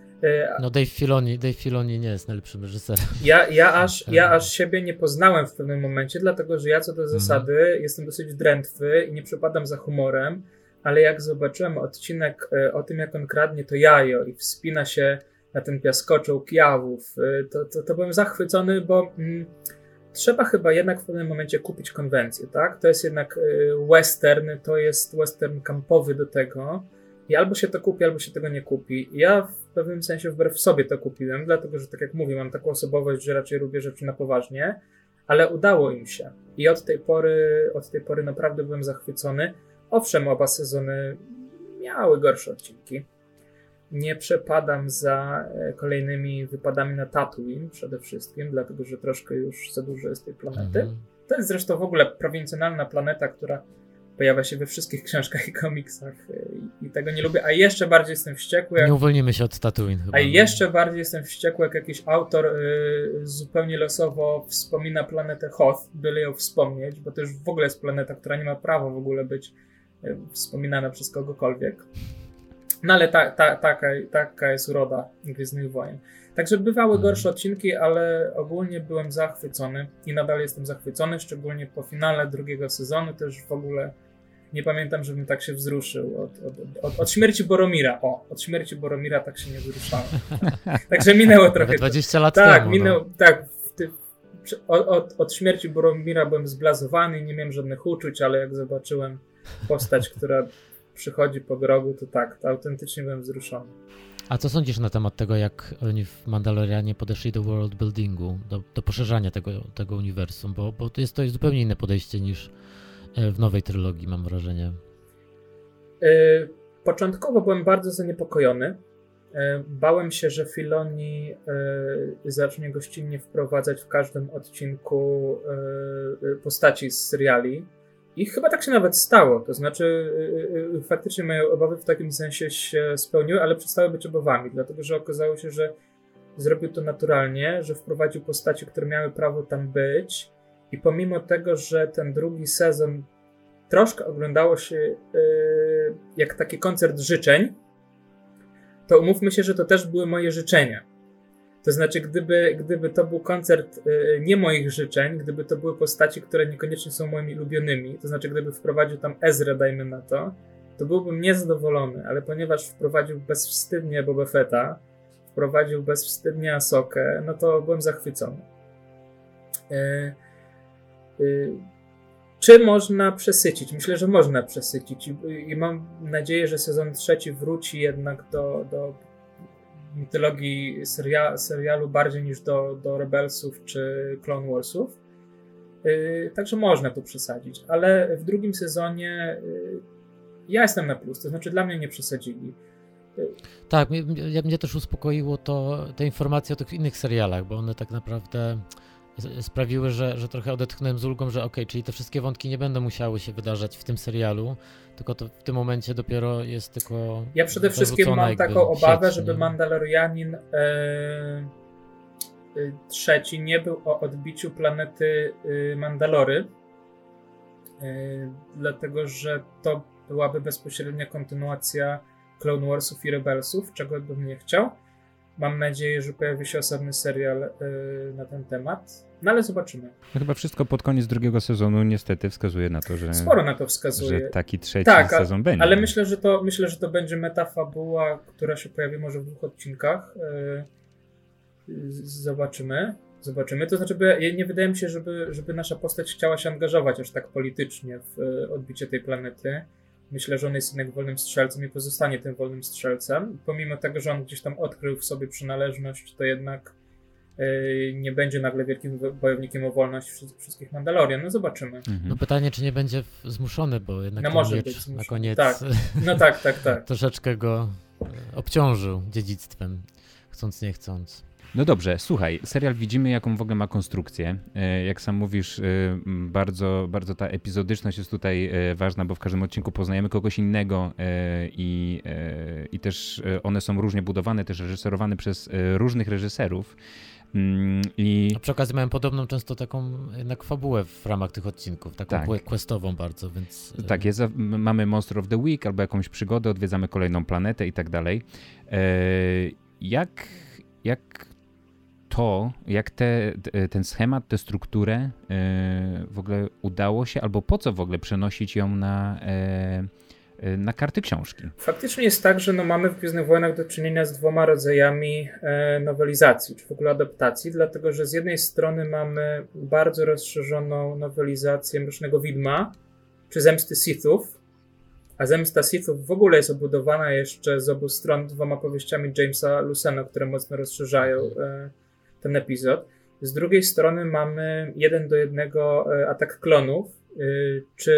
no Dave Filoni, Dave Filoni nie jest najlepszym reżyserem. Ja, ja, aż, ja aż siebie nie poznałem w pewnym momencie, dlatego że ja co do mhm. zasady mhm. jestem dosyć drętwy i nie przepadam za humorem, ale jak zobaczyłem odcinek e, o tym, jak on kradnie to jajo i wspina się na ten piaskoczołg jawów, e, to, to, to byłem zachwycony, bo mm, trzeba chyba jednak w pewnym momencie kupić konwencję, tak? To jest jednak western, to jest western kampowy do tego i albo się to kupi, albo się tego nie kupi. Ja w pewnym sensie wbrew sobie to kupiłem, dlatego że tak jak mówię, mam taką osobowość, że raczej lubię rzeczy na poważnie, ale udało im się. I od tej pory, od tej pory naprawdę byłem zachwycony. Owszem, oba sezony miały gorsze odcinki. Nie przepadam za e, kolejnymi wypadami na Tatooine przede wszystkim, dlatego że troszkę już za dużo jest tej planety. Mhm. To jest zresztą w ogóle prowincjonalna planeta, która pojawia się we wszystkich książkach i komiksach i tego nie lubię, a jeszcze bardziej jestem wściekły. Jak, nie uwolnimy się od Tatooine chyba. A jeszcze bardziej jestem wściekły, jak jakiś autor y, zupełnie losowo wspomina planetę Hoth, byle ją wspomnieć, bo to już w ogóle jest planeta, która nie ma prawa w ogóle być y, wspominana przez kogokolwiek. No ale ta, ta, taka, taka jest uroda Gwiezdnych Wojen. Także bywały mhm. gorsze odcinki, ale ogólnie byłem zachwycony i nadal jestem zachwycony, szczególnie po finale drugiego sezonu też w ogóle nie pamiętam, żebym tak się wzruszył od, od, od, od, śmierci Boromira. O, od śmierci Boromira tak się nie wzruszałem. Także minęło trochę. 20 lat tak, temu. Minęło, no. Tak, ty, od, od śmierci Boromira byłem zblazowany, nie miałem żadnych uczuć, ale jak zobaczyłem postać, która przychodzi po grogu, to tak, to autentycznie byłem wzruszony. A co sądzisz na temat tego, jak oni w Mandalorianie podeszli do world buildingu, do, do poszerzania tego, tego uniwersum? Bo, bo to, jest, to jest zupełnie inne podejście niż w nowej trylogii, mam wrażenie. E, początkowo byłem bardzo zaniepokojony. E, bałem się, że Filoni zacznie gościnnie wprowadzać w każdym odcinku postaci z seriali. I chyba tak się nawet stało. To znaczy, faktycznie moje obawy w takim sensie się spełniły, ale przestały być obawami, dlatego że okazało się, że zrobił to naturalnie, że wprowadził postaci, które miały prawo tam być, i pomimo tego, że ten drugi sezon troszkę oglądało się yy, jak taki koncert życzeń, to umówmy się, że to też były moje życzenia. To znaczy, gdyby, gdyby to był koncert yy, nie moich życzeń, gdyby to były postaci, które niekoniecznie są moimi ulubionymi, to znaczy, gdyby wprowadził tam Ezra, dajmy na to, to byłbym niezadowolony, ale ponieważ wprowadził bezwstydnie Boba Fetta, wprowadził bezwstydnie Asokę, no to byłem zachwycony. Yy, Czy można przesycić? Myślę, że można przesycić i, mam nadzieję, że sezon trzeci wróci jednak do, do mitologii seria, serialu bardziej niż do, do Rebelsów czy Clone Warsów. Yy, także można tu przesadzić, ale w drugim sezonie yy, ja jestem na plus, to znaczy dla mnie nie przesadzili. Tak, mnie, mnie też uspokoiło to, te informacje o tych innych serialach, bo one tak naprawdę sprawiły, że, że trochę odetchnąłem z ulgą, że ok, czyli te wszystkie wątki nie będą musiały się wydarzać w tym serialu, tylko to w tym momencie dopiero jest tylko. Ja przede wszystkim mam taką obawę, żeby nie? Mandalorianin e, trzeci nie był o odbiciu planety e, Mandalory, e, dlatego że to byłaby bezpośrednia kontynuacja Clone Warsów i Rebelsów, czego bym nie chciał. Mam nadzieję, że pojawi się osobny serial yy, na ten temat. No ale zobaczymy. No chyba wszystko pod koniec drugiego sezonu niestety wskazuje na to, że. Sporo na to wskazuje. Że taki trzeci tak, sezon będzie. Ale myślę, że to myślę, że to będzie metafabuła, która się pojawi może w dwóch odcinkach. Yy, zobaczymy. Zobaczymy. To znaczy, nie wydaje mi się, żeby, żeby nasza postać chciała się angażować aż tak politycznie w yy, odbicie tej planety. Myślę, że on jest jednak wolnym strzelcem i pozostanie tym wolnym strzelcem. Pomimo tego, że on gdzieś tam odkrył w sobie przynależność, to jednak yy, nie będzie nagle wielkim bojownikiem o wolność wszystkich Mandalorian. No zobaczymy. Mhm. No pytanie, czy nie będzie zmuszony, bo jednak no może być na koniec tak. No tak, tak, tak. troszeczkę go e, obciążył dziedzictwem, chcąc nie chcąc. No dobrze, słuchaj, serial widzimy, jaką w ogóle ma konstrukcję. E, jak sam mówisz, e, bardzo, bardzo ta epizodyczność jest tutaj e, ważna, bo w każdym odcinku poznajemy kogoś innego i, i też one są różnie budowane, też reżyserowane przez różnych reżyserów. Mm, I... A przy okazji mają podobną często taką jednak fabułę w ramach tych odcinków, taką tak. questową bardzo, więc... Tak, jest, mamy Monster of the Week albo jakąś przygodę, odwiedzamy kolejną planetę i tak dalej. Jak, jak to, jak te, ten schemat, tę strukturę e, w ogóle udało się, albo po co w ogóle przenosić ją na, e, e, na karty książki. Faktycznie jest tak, że no mamy w Gwiezdnych Wojnach do czynienia z dwoma rodzajami nowelizacji, czy w ogóle adaptacji, dlatego że z jednej strony mamy bardzo rozszerzoną nowelizację Mrocznego Widma, czy Zemsty Sithów, a Zemsta Sithów w ogóle jest obudowana jeszcze z obu stron dwoma powieściami Jamesa Lucena, które mocno rozszerzają ten epizod. Z drugiej strony mamy jeden do jednego e, atak klonów, e, czy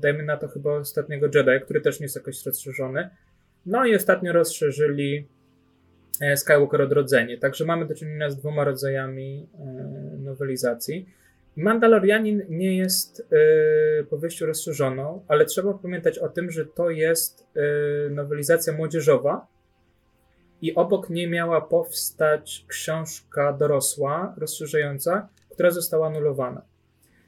dajmy na to chyba ostatniego Jedi, który też nie jest jakoś rozszerzony. No i ostatnio rozszerzyli e, Skywalker Odrodzenie. Także mamy do czynienia z dwoma rodzajami nowelizacji. Mandalorianin nie jest powieścią rozszerzoną, ale trzeba pamiętać o tym, że to jest nowelizacja młodzieżowa, i obok niej miała powstać książka dorosła, rozszerzająca, która została anulowana.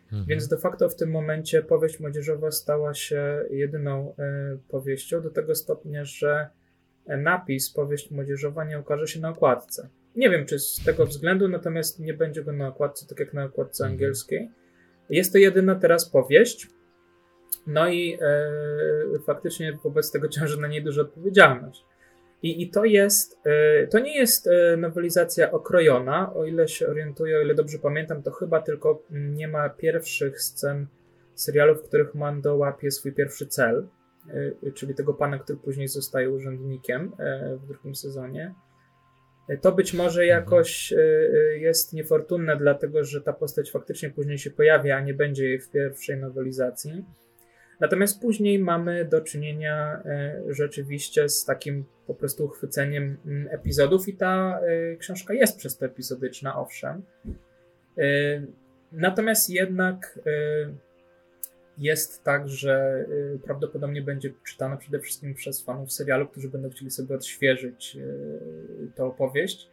Mhm. Więc de facto w tym momencie powieść młodzieżowa stała się jedyną y, powieścią, do tego stopnia, że napis powieść młodzieżowa nie ukaże się na okładce. Nie wiem, czy z tego względu, natomiast nie będzie go na okładce, tak jak na okładce mhm. angielskiej. Jest to jedyna teraz powieść. No i y, faktycznie wobec tego ciąży na niej duża odpowiedzialność. I, I to jest, e, to nie jest e, nowelizacja okrojona, o ile się orientuję, o ile dobrze pamiętam, to chyba tylko nie ma pierwszych scen serialu, w których Mando łapie swój pierwszy cel, e, czyli tego pana, który później zostaje urzędnikiem w drugim sezonie. To być może mhm. jakoś jest niefortunne, dlatego że ta postać faktycznie później się pojawia, a nie będzie jej w pierwszej nowelizacji. Natomiast później mamy do czynienia e, rzeczywiście z takim po prostu uchwyceniem mm, epizodów i ta e, książka jest przez to epizodyczna, owszem. E, natomiast jednak jest tak, że prawdopodobnie będzie czytana przede wszystkim przez fanów serialu, którzy będą chcieli sobie odświeżyć tę opowieść.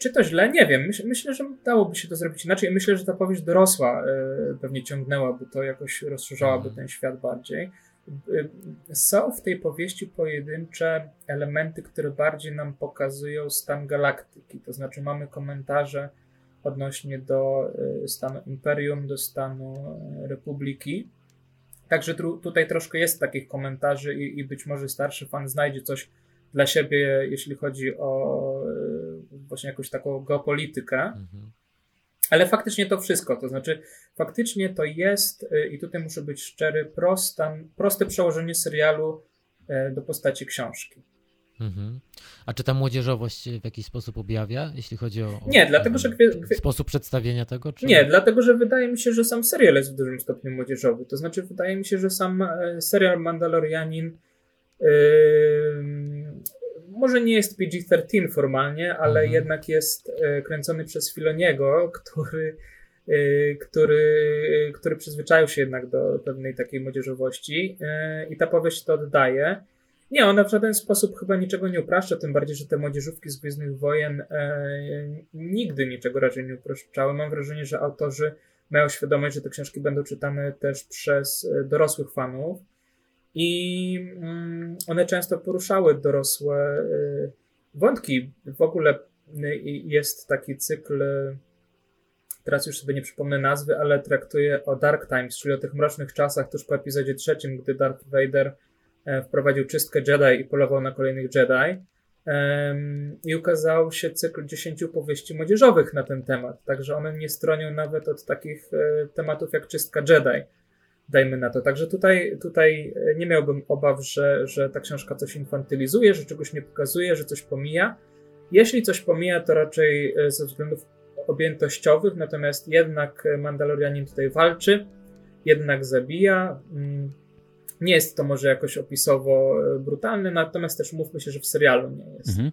Czy to źle? Nie wiem. Myśl, myślę, że dałoby się to zrobić inaczej. Myślę, że ta powieść dorosła y, pewnie ciągnęłaby to, jakoś rozszerzałaby mhm. ten świat bardziej. Y, są w tej powieści pojedyncze elementy, które bardziej nam pokazują stan galaktyki. To znaczy, mamy komentarze odnośnie do y, stanu imperium, do stanu Republiki. Także tu, tutaj troszkę jest takich komentarzy, i, i być może starszy fan znajdzie coś dla siebie, jeśli chodzi o e, właśnie jakąś taką geopolitykę. Mhm. Ale faktycznie to wszystko, to znaczy faktycznie to jest, y, i tutaj muszę być szczery, prosta, proste przełożenie serialu y, do postaci książki. Mhm. A czy ta młodzieżowość w jakiś sposób objawia, jeśli chodzi o. Nie, dlatego że. Sposób przedstawienia tego? Czy... Nie, dlatego że wydaje mi się, że sam serial jest w dużym stopniu młodzieżowy. To znaczy, wydaje mi się, że sam e, serial Mandalorianin. Yy, może nie jest PG-13 formalnie, ale mhm. jednak jest e, kręcony przez Filoniego, który, e, który, który przyzwyczaił się jednak do pewnej takiej młodzieżowości e, i ta powieść to oddaje. Nie, ona w żaden sposób chyba niczego nie upraszcza, tym bardziej, że te młodzieżówki z Gwiezdnych Wojen e, nigdy niczego raczej nie upraszczały. Mam wrażenie, że autorzy mają świadomość, że te książki będą czytane też przez dorosłych fanów i mm, one często poruszały dorosłe y, wątki. W ogóle y, jest taki cykl, teraz już sobie nie przypomnę nazwy, ale traktuje o Dark Times, czyli o tych mrocznych czasach tuż po epizodzie trzecim, gdy Darth Vader wprowadził czystkę Jedi i polował na kolejnych Jedi. I ukazał się cykl dziesięciu powieści młodzieżowych na ten temat, także one nie stronią nawet od takich tematów jak czystka Jedi dajmy na to. Także tutaj, tutaj e, nie miałbym obaw, że, że ta książka coś infantylizuje, że czegoś nie pokazuje, że coś pomija. Jeśli coś pomija, to raczej e, ze względów objętościowych, natomiast jednak Mandalorianin tutaj walczy, jednak zabija. Mm, nie jest to może jakoś opisowo e, brutalne, natomiast też mówmy się, że w serialu nie jest. Mhm.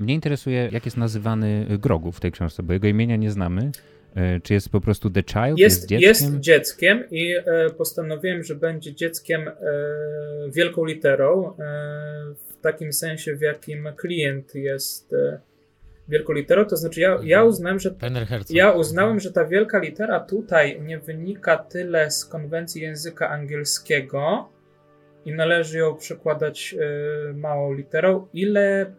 Mnie interesuje, jak jest nazywany Grogu w tej książce, bo jego imienia nie znamy. E, czy jest po prostu The Child? Jest, jest dzieckiem? Jest dzieckiem i e, postanowiłem, że będzie dzieckiem e, wielką literą, w takim sensie, w jakim klient jest wielką literą. To znaczy, ja, ja mhm. uznałem, że. Ja uznałem, że ta wielka litera tutaj nie wynika tyle z konwencji języka angielskiego i należy ją przekładać małą literą, ile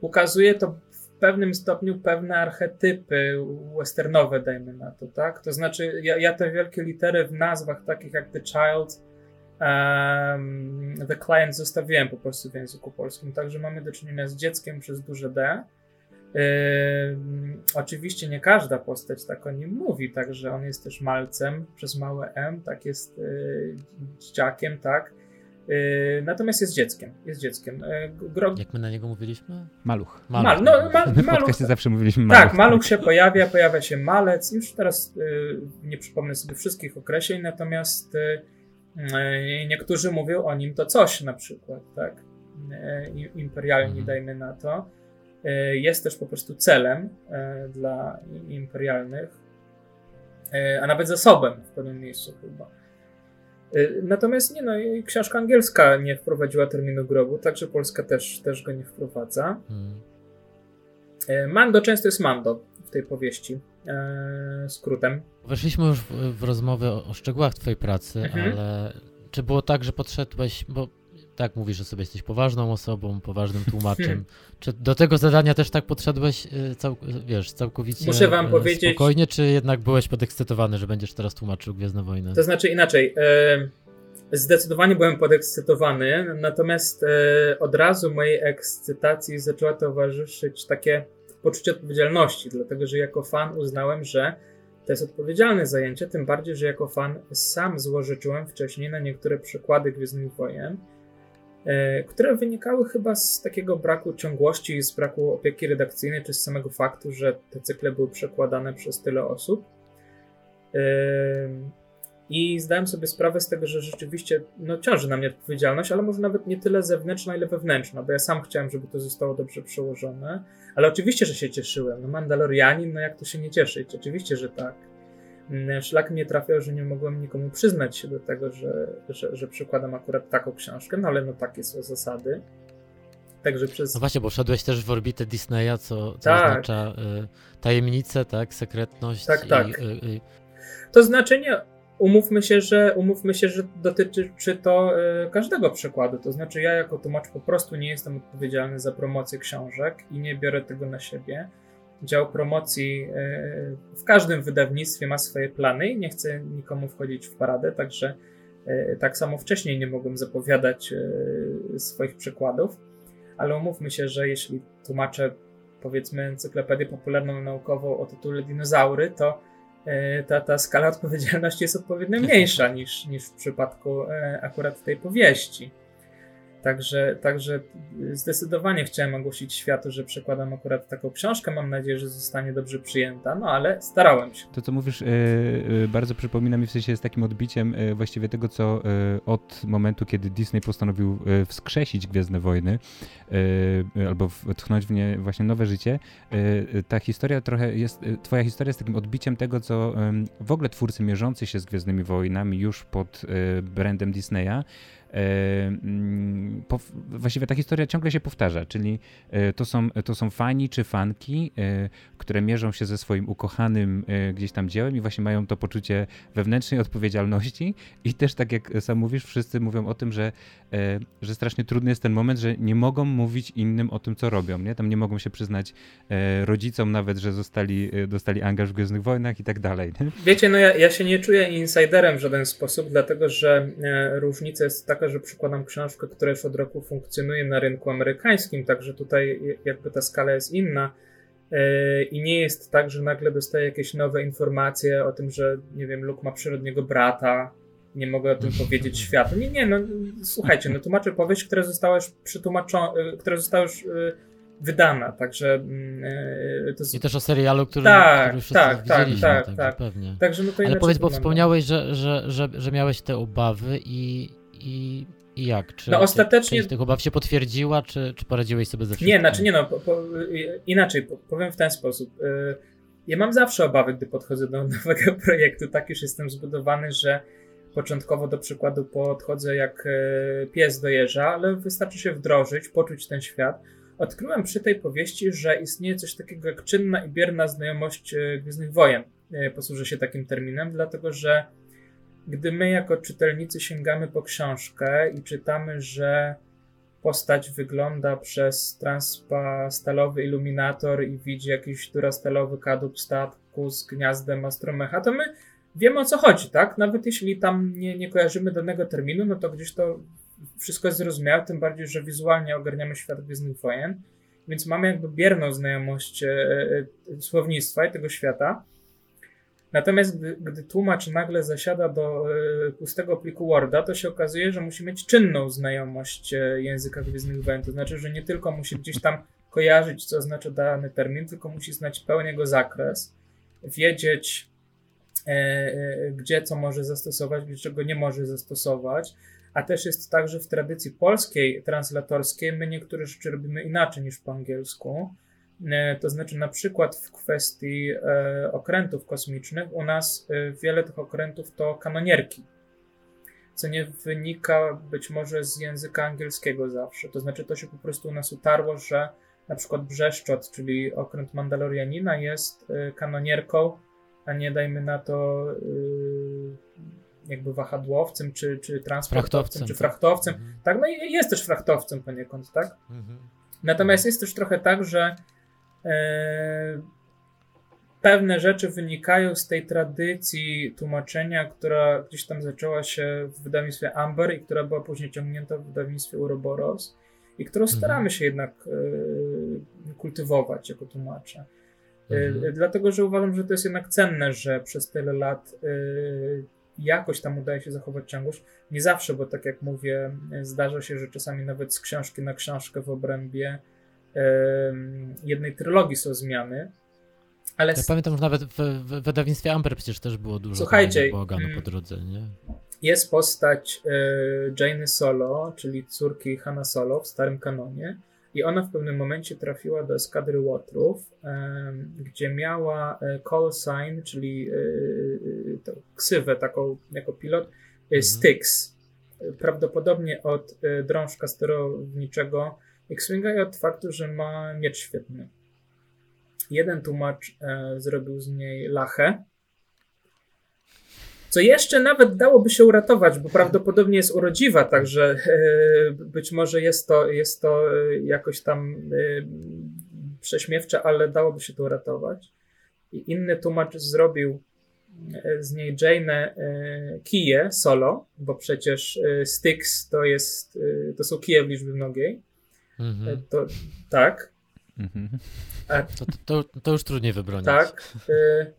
ukazuje to pewnym stopniu pewne archetypy westernowe, dajmy na to, tak? To znaczy, ja, ja te wielkie litery w nazwach takich jak The Child, um, The Client zostawiłem po prostu w języku polskim, także mamy do czynienia z dzieckiem przez duże D. Yy, oczywiście nie każda postać tak o nim mówi, także on jest też malcem przez małe M, tak jest yy, dzieciakiem, tak. Yy, natomiast jest dzieckiem. Jest dzieckiem. Yy, gro... Jak my na niego mówiliśmy? Maluch. Maluch. Mal, no, ma, w maluch. zawsze mówiliśmy maluch. Tak, maluch się pojawia, pojawia się malec. Już teraz yy, nie przypomnę sobie wszystkich określeń, natomiast niektórzy mówią o nim to coś na przykład, tak? Imperialni, mhm. dajmy na to. Jest też po prostu celem dla imperialnych, a nawet zasobem w pewnym miejscu chyba. Y, natomiast nie no, książka angielska nie wprowadziła terminu grobu, także polska też, też go nie wprowadza. Hmm. Y, Mando często jest Mando w tej powieści, e, skrótem. Weszliśmy już w, w rozmowę o, o, szczegółach twojej pracy, mhm. ale czy było tak, że podszedłeś, bo tak mówisz, że sobie jesteś poważną osobą, poważnym tłumaczem. Czy do tego zadania też tak podszedłeś, y, cał, wiesz, całkowicie Muszę wam powiedzieć... spokojnie, czy jednak byłeś podekscytowany, że będziesz teraz tłumaczył Gwiezdne Wojny? To znaczy inaczej. Zdecydowanie byłem podekscytowany, natomiast od razu mojej ekscytacji zaczęła towarzyszyć takie poczucie odpowiedzialności, dlatego że jako fan uznałem, że to jest odpowiedzialne zajęcie, tym bardziej, że jako fan sam złożyczyłem wcześniej na niektóre przykłady Gwiezdnych Wojen które wynikały chyba z takiego braku ciągłości, z braku opieki redakcyjnej, czy z samego faktu, że te cykle były przekładane przez tyle osób. E, I zdałem sobie sprawę z tego, że rzeczywiście no, ciąży na mnie odpowiedzialność, ale może nawet nie tyle zewnętrzna, ile wewnętrzna, bo ja sam chciałem, żeby to zostało dobrze przełożone. Ale oczywiście, że się cieszyłem. No, Mandalorianin, no jak to się nie cieszyć? Oczywiście, że tak. Mm, szlak mnie trafiał, że nie mogłem nikomu przyznać się do tego, że, że, że przykładam akurat taką książkę, no ale no takie są zasady. Także przez... No właśnie, bo szedłeś też w orbitę Disneya, co, co tak. oznacza y, tajemnicę, tak, sekretność. Tak, tak. Y, y, to znaczenie, umówmy się, że umówmy się, że dotyczy to y, każdego przykładu. To znaczy, ja jako tłumacz po prostu nie jestem odpowiedzialny za promocję książek i nie biorę tego na siebie dział promocji e, w każdym wydawnictwie ma swoje plany i nie chcę nikomu wchodzić w paradę, także e, tak samo wcześniej nie mogłem zapowiadać e, swoich przykładów, ale umówmy się, że jeśli tłumaczę powiedzmy encyklopedię popularną naukową o tytule Dinozaury, to ta, ta skala odpowiedzialności jest odpowiednio mniejsza niż, niż w przypadku akurat tej powieści. Także, także zdecydowanie chciałem ogłosić światu, że przekładam akurat taką książkę. Mam nadzieję, że zostanie dobrze przyjęta, no ale starałem się. To, co mówisz, yy, bardzo przypomina mi w sensie jest takim odbiciem yy, właściwie tego, co od momentu, kiedy Disney postanowił wskrzesić Gwiezdne Wojny albo wtchnąć w nie właśnie nowe życie. ta historia trochę jest, twoja historia jest takim odbiciem tego, co w ogóle twórcy mierzący się z Gwiezdnymi Wojnami już pod brandem Disneya E, mm, właściwie ta historia ciągle się powtarza, czyli e, to są, to są fani czy fanki, e, które mierzą się ze swoim ukochanym gdzieś tam dziełem i właśnie mają to poczucie wewnętrznej odpowiedzialności i też tak jak sam mówisz, wszyscy mówią o tym, że, że strasznie trudny jest ten moment, że nie mogą mówić innym o tym, co robią, nie? Tam nie mogą się przyznać rodzicom nawet, że zostali, dostali angaż w Gwiezdnych Wojnach i tak dalej. Wiecie, no ja, ja się nie czuję insiderem w żaden sposób, dlatego że różnica jest taka, taka, że przykładam książkę, która już od roku funkcjonuje na rynku amerykańskim, także tutaj jakby ta skala jest inna. E, I nie jest tak, że nagle dostaję jakieś nowe informacje o tym, że nie wiem, Luke ma przyrodniego brata, nie mogę o tym powiedzieć światu. Nie, nie, no słuchajcie, no tłumaczę powieść, która została już przetłumaczona, e, która została już e, wydana, także mm, to I też o serialu, który, tak, który wszyscy tak, tak, widzieliśmy, tak, tak, tak. pewnie. Także no to Ale powiedz, bo wspomniałeś, że, że, że, że miałeś te obawy i i, i jak? Czy, no ostatecznie... Tych obaw się potwierdziła, czy, czy poradziłeś sobie ze wszystkim? Nie, znaczy nie no, po, po, inaczej, powiem w ten sposób. Y, ja mam zawsze obawy, gdy podchodzę do nowego projektu. Tak już jestem zbudowany, że początkowo do przykładu podchodzę jak y, pies do jeża, ale wystarczy się wdrożyć, poczuć ten świat. Odkryłem przy tej powieści, że istnieje coś takiego jak czynna i bierna znajomość y, Gwiezdnych Wojen. Posłużę się takim terminem, dlatego że gdy my jako czytelnicy sięgamy po książkę i czytamy, że postać wygląda przez transpastalowy iluminator i widzi jakiś durastalowy kadłub statku z gniazdem astromecha, to my wiemy o co chodzi, tak? Nawet jeśli tam nie, nie kojarzymy danego terminu, no to gdzieś to wszystko jest zrozumiałe, tym bardziej, że wizualnie ogarniamy świat Gwiezdnych Wojen, więc mamy jakby bierną znajomość e, e, słownictwa i tego świata. Natomiast gdy, gdy tłumacz nagle zasiada do y, pustego pliku Worda, to się okazuje, że musi mieć czynną znajomość y, języka Gwiezdnych Wojen. To znaczy, że nie tylko musi gdzieś tam kojarzyć, co oznacza dany termin, tylko musi znać pełen jego zakres, wiedzieć, y, gdzie co może zastosować, gdzie czego nie może zastosować. A też jest tak, że w tradycji polskiej, translatorskiej, my niektóre rzeczy robimy inaczej niż po angielsku. E, to znaczy, na przykład w kwestii e, okrętów kosmicznych, u nas e, wiele tych okrętów to kanonierki, co nie wynika być może z języka angielskiego zawsze. To znaczy, to się po prostu u nas utarło, że na przykład Brzeszczot, czyli okręt Mandalorianina, jest kanonierką, a nie dajmy na to jakby wahadłowcem, czy, czy transportowcem, czy frachtowcem. Tak, tak no i jest też frachtowcem poniekąd, tak? Mhm. Natomiast jest też trochę tak, że pewne rzeczy wynikają z tej tradycji tłumaczenia, która gdzieś tam zaczęła się w wydawnictwie Amber i która była później ciągnięta w wydawnictwie Uroboros i którą mhm. staramy się jednak e, kultywować jako tłumacze. E, mhm. Dlatego, że uważam, że to jest jednak cenne, że przez tyle lat jakoś tam udaje się zachować ciągłość. Nie zawsze, bo tak jak mówię, zdarza się, że czasami nawet z książki na książkę w obrębie jednej trylogii są zmiany. Ale... Ja pamiętam, że nawet w, w wydawnictwie Amber przecież też było dużo Słuchajcie, bałaganu po mm, drodze, nie? Jest postać y, Jane Solo, czyli córki Hanna Solo w starym kanonie i ona w pewnym momencie trafiła do eskadry Łotrów, gdzie miała y, call sign, czyli y, ksywę taką jako pilot, mhm. Styx. Prawdopodobnie od drążka sterowniczego X-Winga od faktu, że ma miecz świetny. Jeden tłumacz e, zrobił z niej lachę, co jeszcze nawet dałoby się uratować, bo prawdopodobnie jest urodziwa, także e, być może jest to, jest to e, jakoś tam e, prześmiewcze, ale dałoby się to uratować. I inny tłumacz zrobił e, z niej Jane kije solo, bo przecież Styx to jest, to są kije w liczbie mnogiej. Mhm. To, tak. Mhm. To, to, to, już trudniej wybronić. Tak. Y,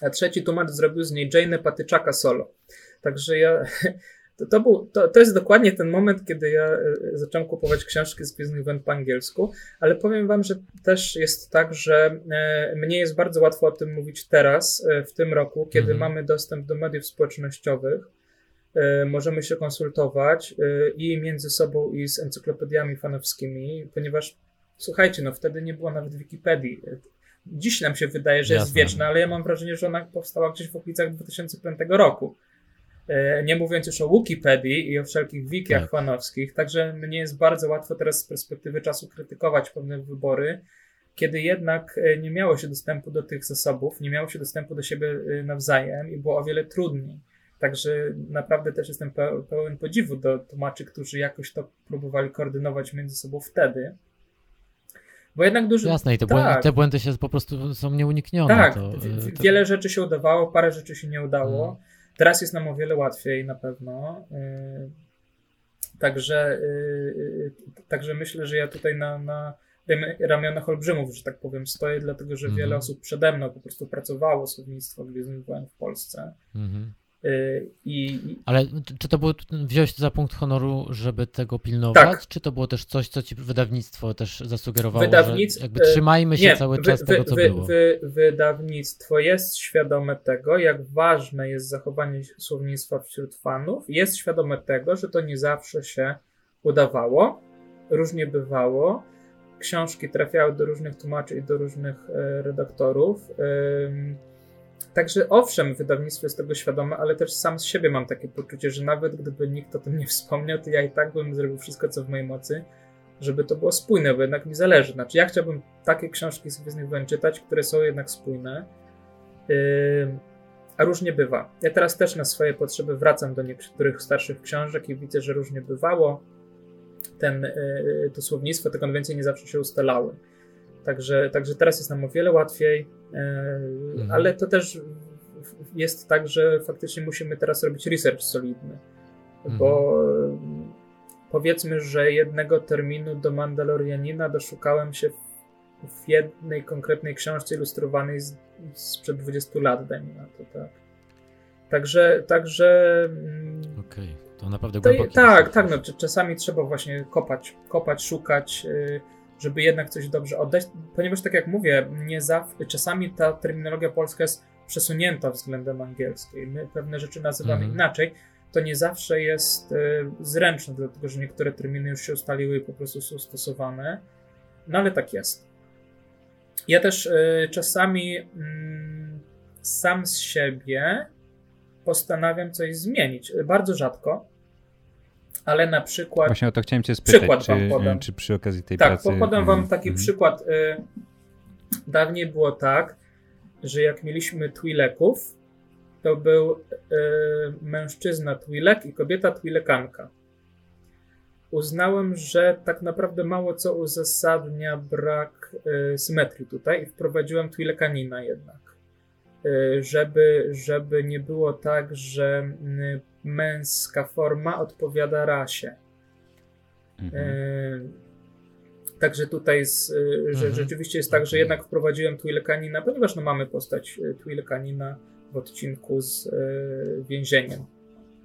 a trzeci tłumacz zrobił z niej Jane Patyczaka solo. Także ja. To, to, był, to, to jest dokładnie ten moment, kiedy ja y, zacząłem kupować książki z Gwiezdnych Wojen po angielsku, ale powiem wam, że też jest tak, że e, mnie jest bardzo łatwo o tym mówić teraz, e, w tym roku, kiedy mhm. mamy dostęp do mediów społecznościowych, możemy się konsultować i między sobą, i z encyklopediami fanowskimi, ponieważ słuchajcie, no wtedy nie było nawet Wikipedii. Dziś nam się wydaje, że Jasne. jest wieczna, ale ja mam wrażenie, że ona powstała gdzieś w okolicach 2005 roku. E, nie mówiąc już o Wikipedii i o wszelkich wikiach tak. fanowskich, także mnie jest bardzo łatwo teraz z perspektywy czasu krytykować pewne wybory, kiedy jednak e, nie miało się dostępu do tych zasobów, nie miało się dostępu do siebie e, nawzajem i było o wiele trudniej. Także naprawdę też jestem pełen podziwu do tłumaczy, którzy jakoś to próbowali koordynować między sobą wtedy. Bo jednak dużo. Jasne, i te, tak. błędy, te błędy się po prostu są nieuniknione. Tak, to, to... wiele rzeczy się udawało, parę rzeczy się nie udało. Hmm. Teraz jest nam o wiele łatwiej na pewno. Y, także, y, także myślę, że ja tutaj na, na ramionach olbrzymów, że tak powiem, stoję, dlatego że wiele mhm. osób przede mną po prostu pracowało słownictwo Gwiezdnych Wojen w Polsce. Y, I, Ale czy to było, wziąłeś to za punkt honoru, żeby tego pilnować, tak. czy to było też coś, co ci wydawnictwo też zasugerowało, Wydawnic... że jakby trzymajmy się nie, cały wy, czas wy, tego, co wy, było? wydawnictwo jest świadome tego, jak ważne jest zachowanie słownictwa wśród fanów, jest świadome tego, że to nie zawsze się udawało, różnie bywało, książki trafiały do różnych tłumaczy i do różnych e, redaktorów, Także owszem, wydawnictwo jest tego świadome, ale też sam z siebie mam takie poczucie, że nawet gdyby nikt o tym nie wspomniał, to ja i tak bym zrobił wszystko, co w mojej mocy, żeby to było spójne, bo jednak mi zależy. Znaczy, ja chciałbym takie książki z Gwiezdnych Wojen czytać, które są jednak spójne, yy, a różnie bywa. Ja teraz też na swoje potrzeby wracam do niektórych starszych książek i widzę, że różnie bywało. Ten, yy, to słownictwo, te konwencje nie zawsze się ustalały. Także, także teraz jest nam o wiele łatwiej, e, mhm. ale to też jest tak, że faktycznie musimy teraz robić research solidny, mhm. bo powiedzmy, że jednego terminu do Mandalorianina doszukałem się w, w jednej konkretnej książce ilustrowanej z, sprzed 20 lat, dajmy na to, tak. Także, także... Mm, Okej, okay. to naprawdę głębokie. To, tak, tak, no, czasami trzeba właśnie kopać, kopać, szukać, yy, żeby jednak coś dobrze oddać, ponieważ tak jak mówię, nie zawsze, czasami ta terminologia polska jest przesunięta względem angielskiej. My pewne rzeczy nazywamy mhm. inaczej. To nie zawsze jest y, zręczne, dlatego że niektóre terminy już się ustaliły i po prostu są stosowane. No ale tak jest. Ja też y, czasami y, sam z siebie postanawiam coś zmienić. Bardzo rzadko, ale na przykład. Właśnie o to chciałem Cię spytać, przykład czy, wam podam. czy przy okazji tej tak, pracy. Tak, podam Wam taki mm. przykład. Y, dawniej było tak, że jak mieliśmy Twileków, to był y, mężczyzna Twilek i kobieta Twilekanka. Uznałem, że tak naprawdę mało co uzasadnia brak y, symetrii tutaj i wprowadziłem Twilekanina jednak. Żeby, żeby nie było tak, że męska forma odpowiada rasie. Mhm. E, Także tutaj że mhm. rzeczywiście jest tak, że jednak wprowadziłem Twilkanina, ponieważ no mamy postać Twilkanina w odcinku z więzieniem.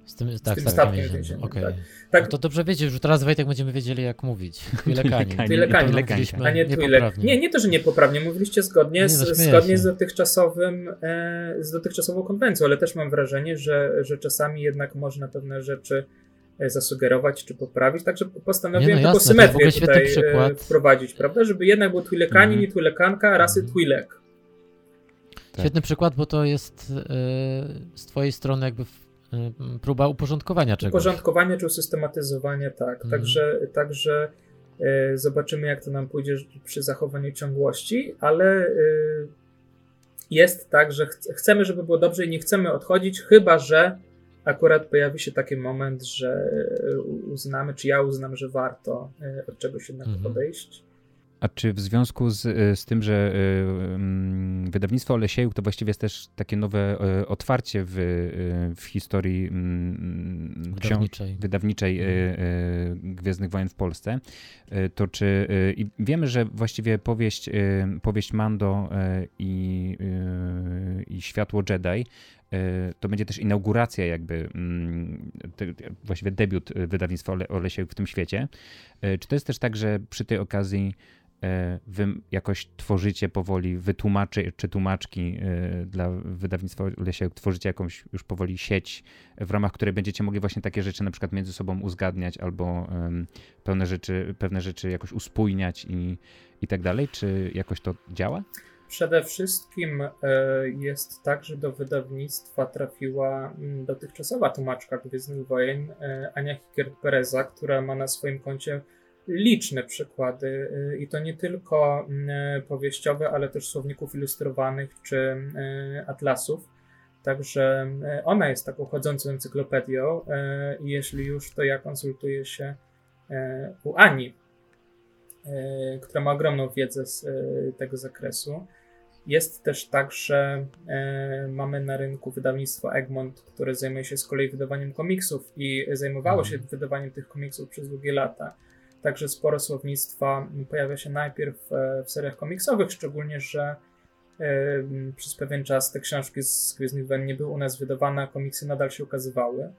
Z tym, z tak, tym statkiem więzieniem. Okay. Tak. tak. No to dobrze wiecie, że teraz Wojtek będziemy wiedzieli jak mówić. Twilekanin, a nie Twilek. Nie, nie to, że niepoprawnie, mówiliście zgodnie, nie, z, zgodnie z, dotychczasowym, e, z dotychczasową konwencją, ale też mam wrażenie, że, że czasami jednak można pewne rzeczy e, zasugerować czy poprawić, także postanowiłem no taką symetrię tutaj e, przykład. wprowadzić, prawda, żeby jednak był Twilekanin mm. i Twilekanka rasy mm. Twilek. Tak. Świetny przykład, bo to jest yy, z twojej strony jakby Y, próba uporządkowania czegoś. Uporządkowania czy usystematyzowania, tak. Mhm. Także, także y, zobaczymy, jak to nam pójdzie przy zachowaniu ciągłości, ale y, jest tak, że ch chcemy, żeby było dobrze i nie chcemy odchodzić, chyba że akurat pojawi się taki moment, że uznamy, czy ja uznam, że warto od czegoś jednak mhm. odejść. A czy w związku z, z tym, że y, wydawnictwo Olesiejuk to właściwie jest też takie nowe y, otwarcie w, w historii y, wydawniczej, wydawniczej mhm. Gwiezdnych Wojen w Polsce, to czy i wiemy, że właściwie powieść, powieść Mando i, i Światło Jedi to będzie też inauguracja jakby, mm, właściwie debiut wydawnictwa Olesiejuk w tym świecie. Czy to jest też tak, że przy tej okazji E, wy jakoś tworzycie powoli, wytłumaczy czy tłumaczki dla wydawnictwa Lesie, tworzycie jakąś już powoli sieć, w ramach której będziecie mogli właśnie takie rzeczy na przykład między sobą uzgadniać albo pewne rzeczy, pewne rzeczy jakoś uspójniać i, i tak dalej? Czy jakoś to działa? Przede wszystkim e, jest tak, że do wydawnictwa trafiła mm, dotychczasowa tłumaczka Gwiezdnych Wojen, Ania Hickert-Pereza, która ma na swoim koncie liczne przykłady y, i to nie tylko y, powieściowe, ale też słowników ilustrowanych czy atlasów. Także ona jest taką chodzącą encyklopedią i jeśli już, to ja konsultuję się u Ani, która ma ogromną wiedzę z tego zakresu. Jest też tak, że mamy na rynku wydawnictwo Egmont, które zajmuje się z kolei wydawaniem komiksów i zajmowało się mhm. wydawaniem tych komiksów przez długie lata. Także sporo słownictwa pojawia się najpierw e, w seriach komiksowych, szczególnie, że e, przez pewien czas te książki z Gwiezdnych Wojen nie były u nas wydawane, a komiksy nadal się ukazywały.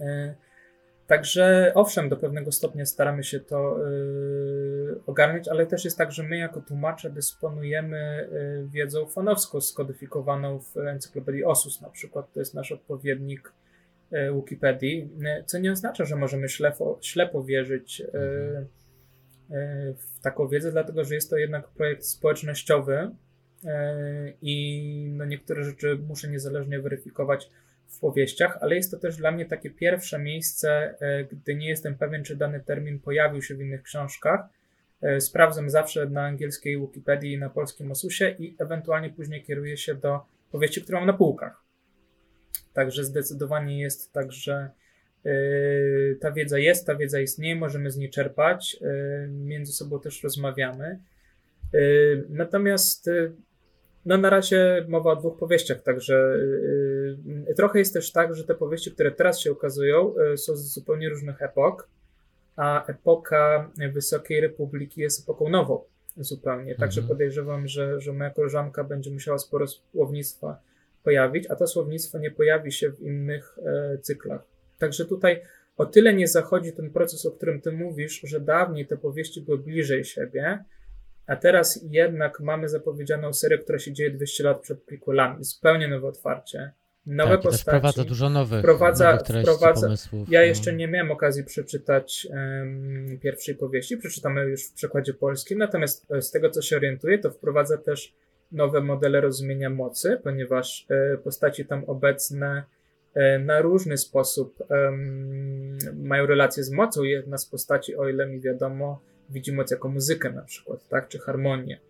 E, także owszem, do pewnego stopnia staramy się to ogarnąć, ale też jest tak, że my jako tłumacze dysponujemy wiedzą fanowską skodyfikowaną w encyklopedii Osus na przykład. To jest nasz odpowiednik E, Wikipedii, co nie oznacza, że możemy ślepo, ślepo wierzyć e, w taką wiedzę, dlatego że jest to jednak projekt społecznościowy i no niektóre rzeczy muszę niezależnie weryfikować w powieściach, ale jest to też dla mnie takie pierwsze miejsce, gdy nie jestem pewien, czy dany termin pojawił się w innych książkach. Sprawdzam zawsze na angielskiej Wikipedii i na polskim Osusie i ewentualnie później kieruję się do powieści, które mam na półkach. Także zdecydowanie jest tak, że yy, ta wiedza jest, ta wiedza istnieje, możemy z niej czerpać, yy, między sobą też rozmawiamy. Yy, natomiast no na razie mowa o dwóch powieściach, także trochę jest też tak, że te powieści, które teraz się ukazują, są z zupełnie różnych epok, a epoka Wysokiej Republiki jest epoką nową zupełnie. Także mhm. podejrzewam, że, że moja koleżanka będzie musiała sporo słownictwa pojawić, a to słownictwo nie pojawi się w innych e, cyklach. Także tutaj o tyle nie zachodzi ten proces, o którym ty mówisz, że dawniej te powieści były bliżej siebie, a teraz jednak mamy zapowiedzianą serię, która się dzieje 200 lat przed prequelami. Zupełnie nowe otwarcie. Nowe tak, postaci. Wprowadza dużo nowych, wprowadza, nowych treści, wprowadza, pomysłów. Ja no. jeszcze nie miałem okazji przeczytać um, pierwszej powieści, przeczytamy już w przekładzie polskim, natomiast e, z tego, co się orientuję, to wprowadza też nowe modele rozumienia mocy, ponieważ e, postaci tam obecne e, na różny sposób um, mają relacje z mocą. Jedna z postaci, o ile mi wiadomo, widzi moc jako muzykę na przykład, tak, czy harmonię.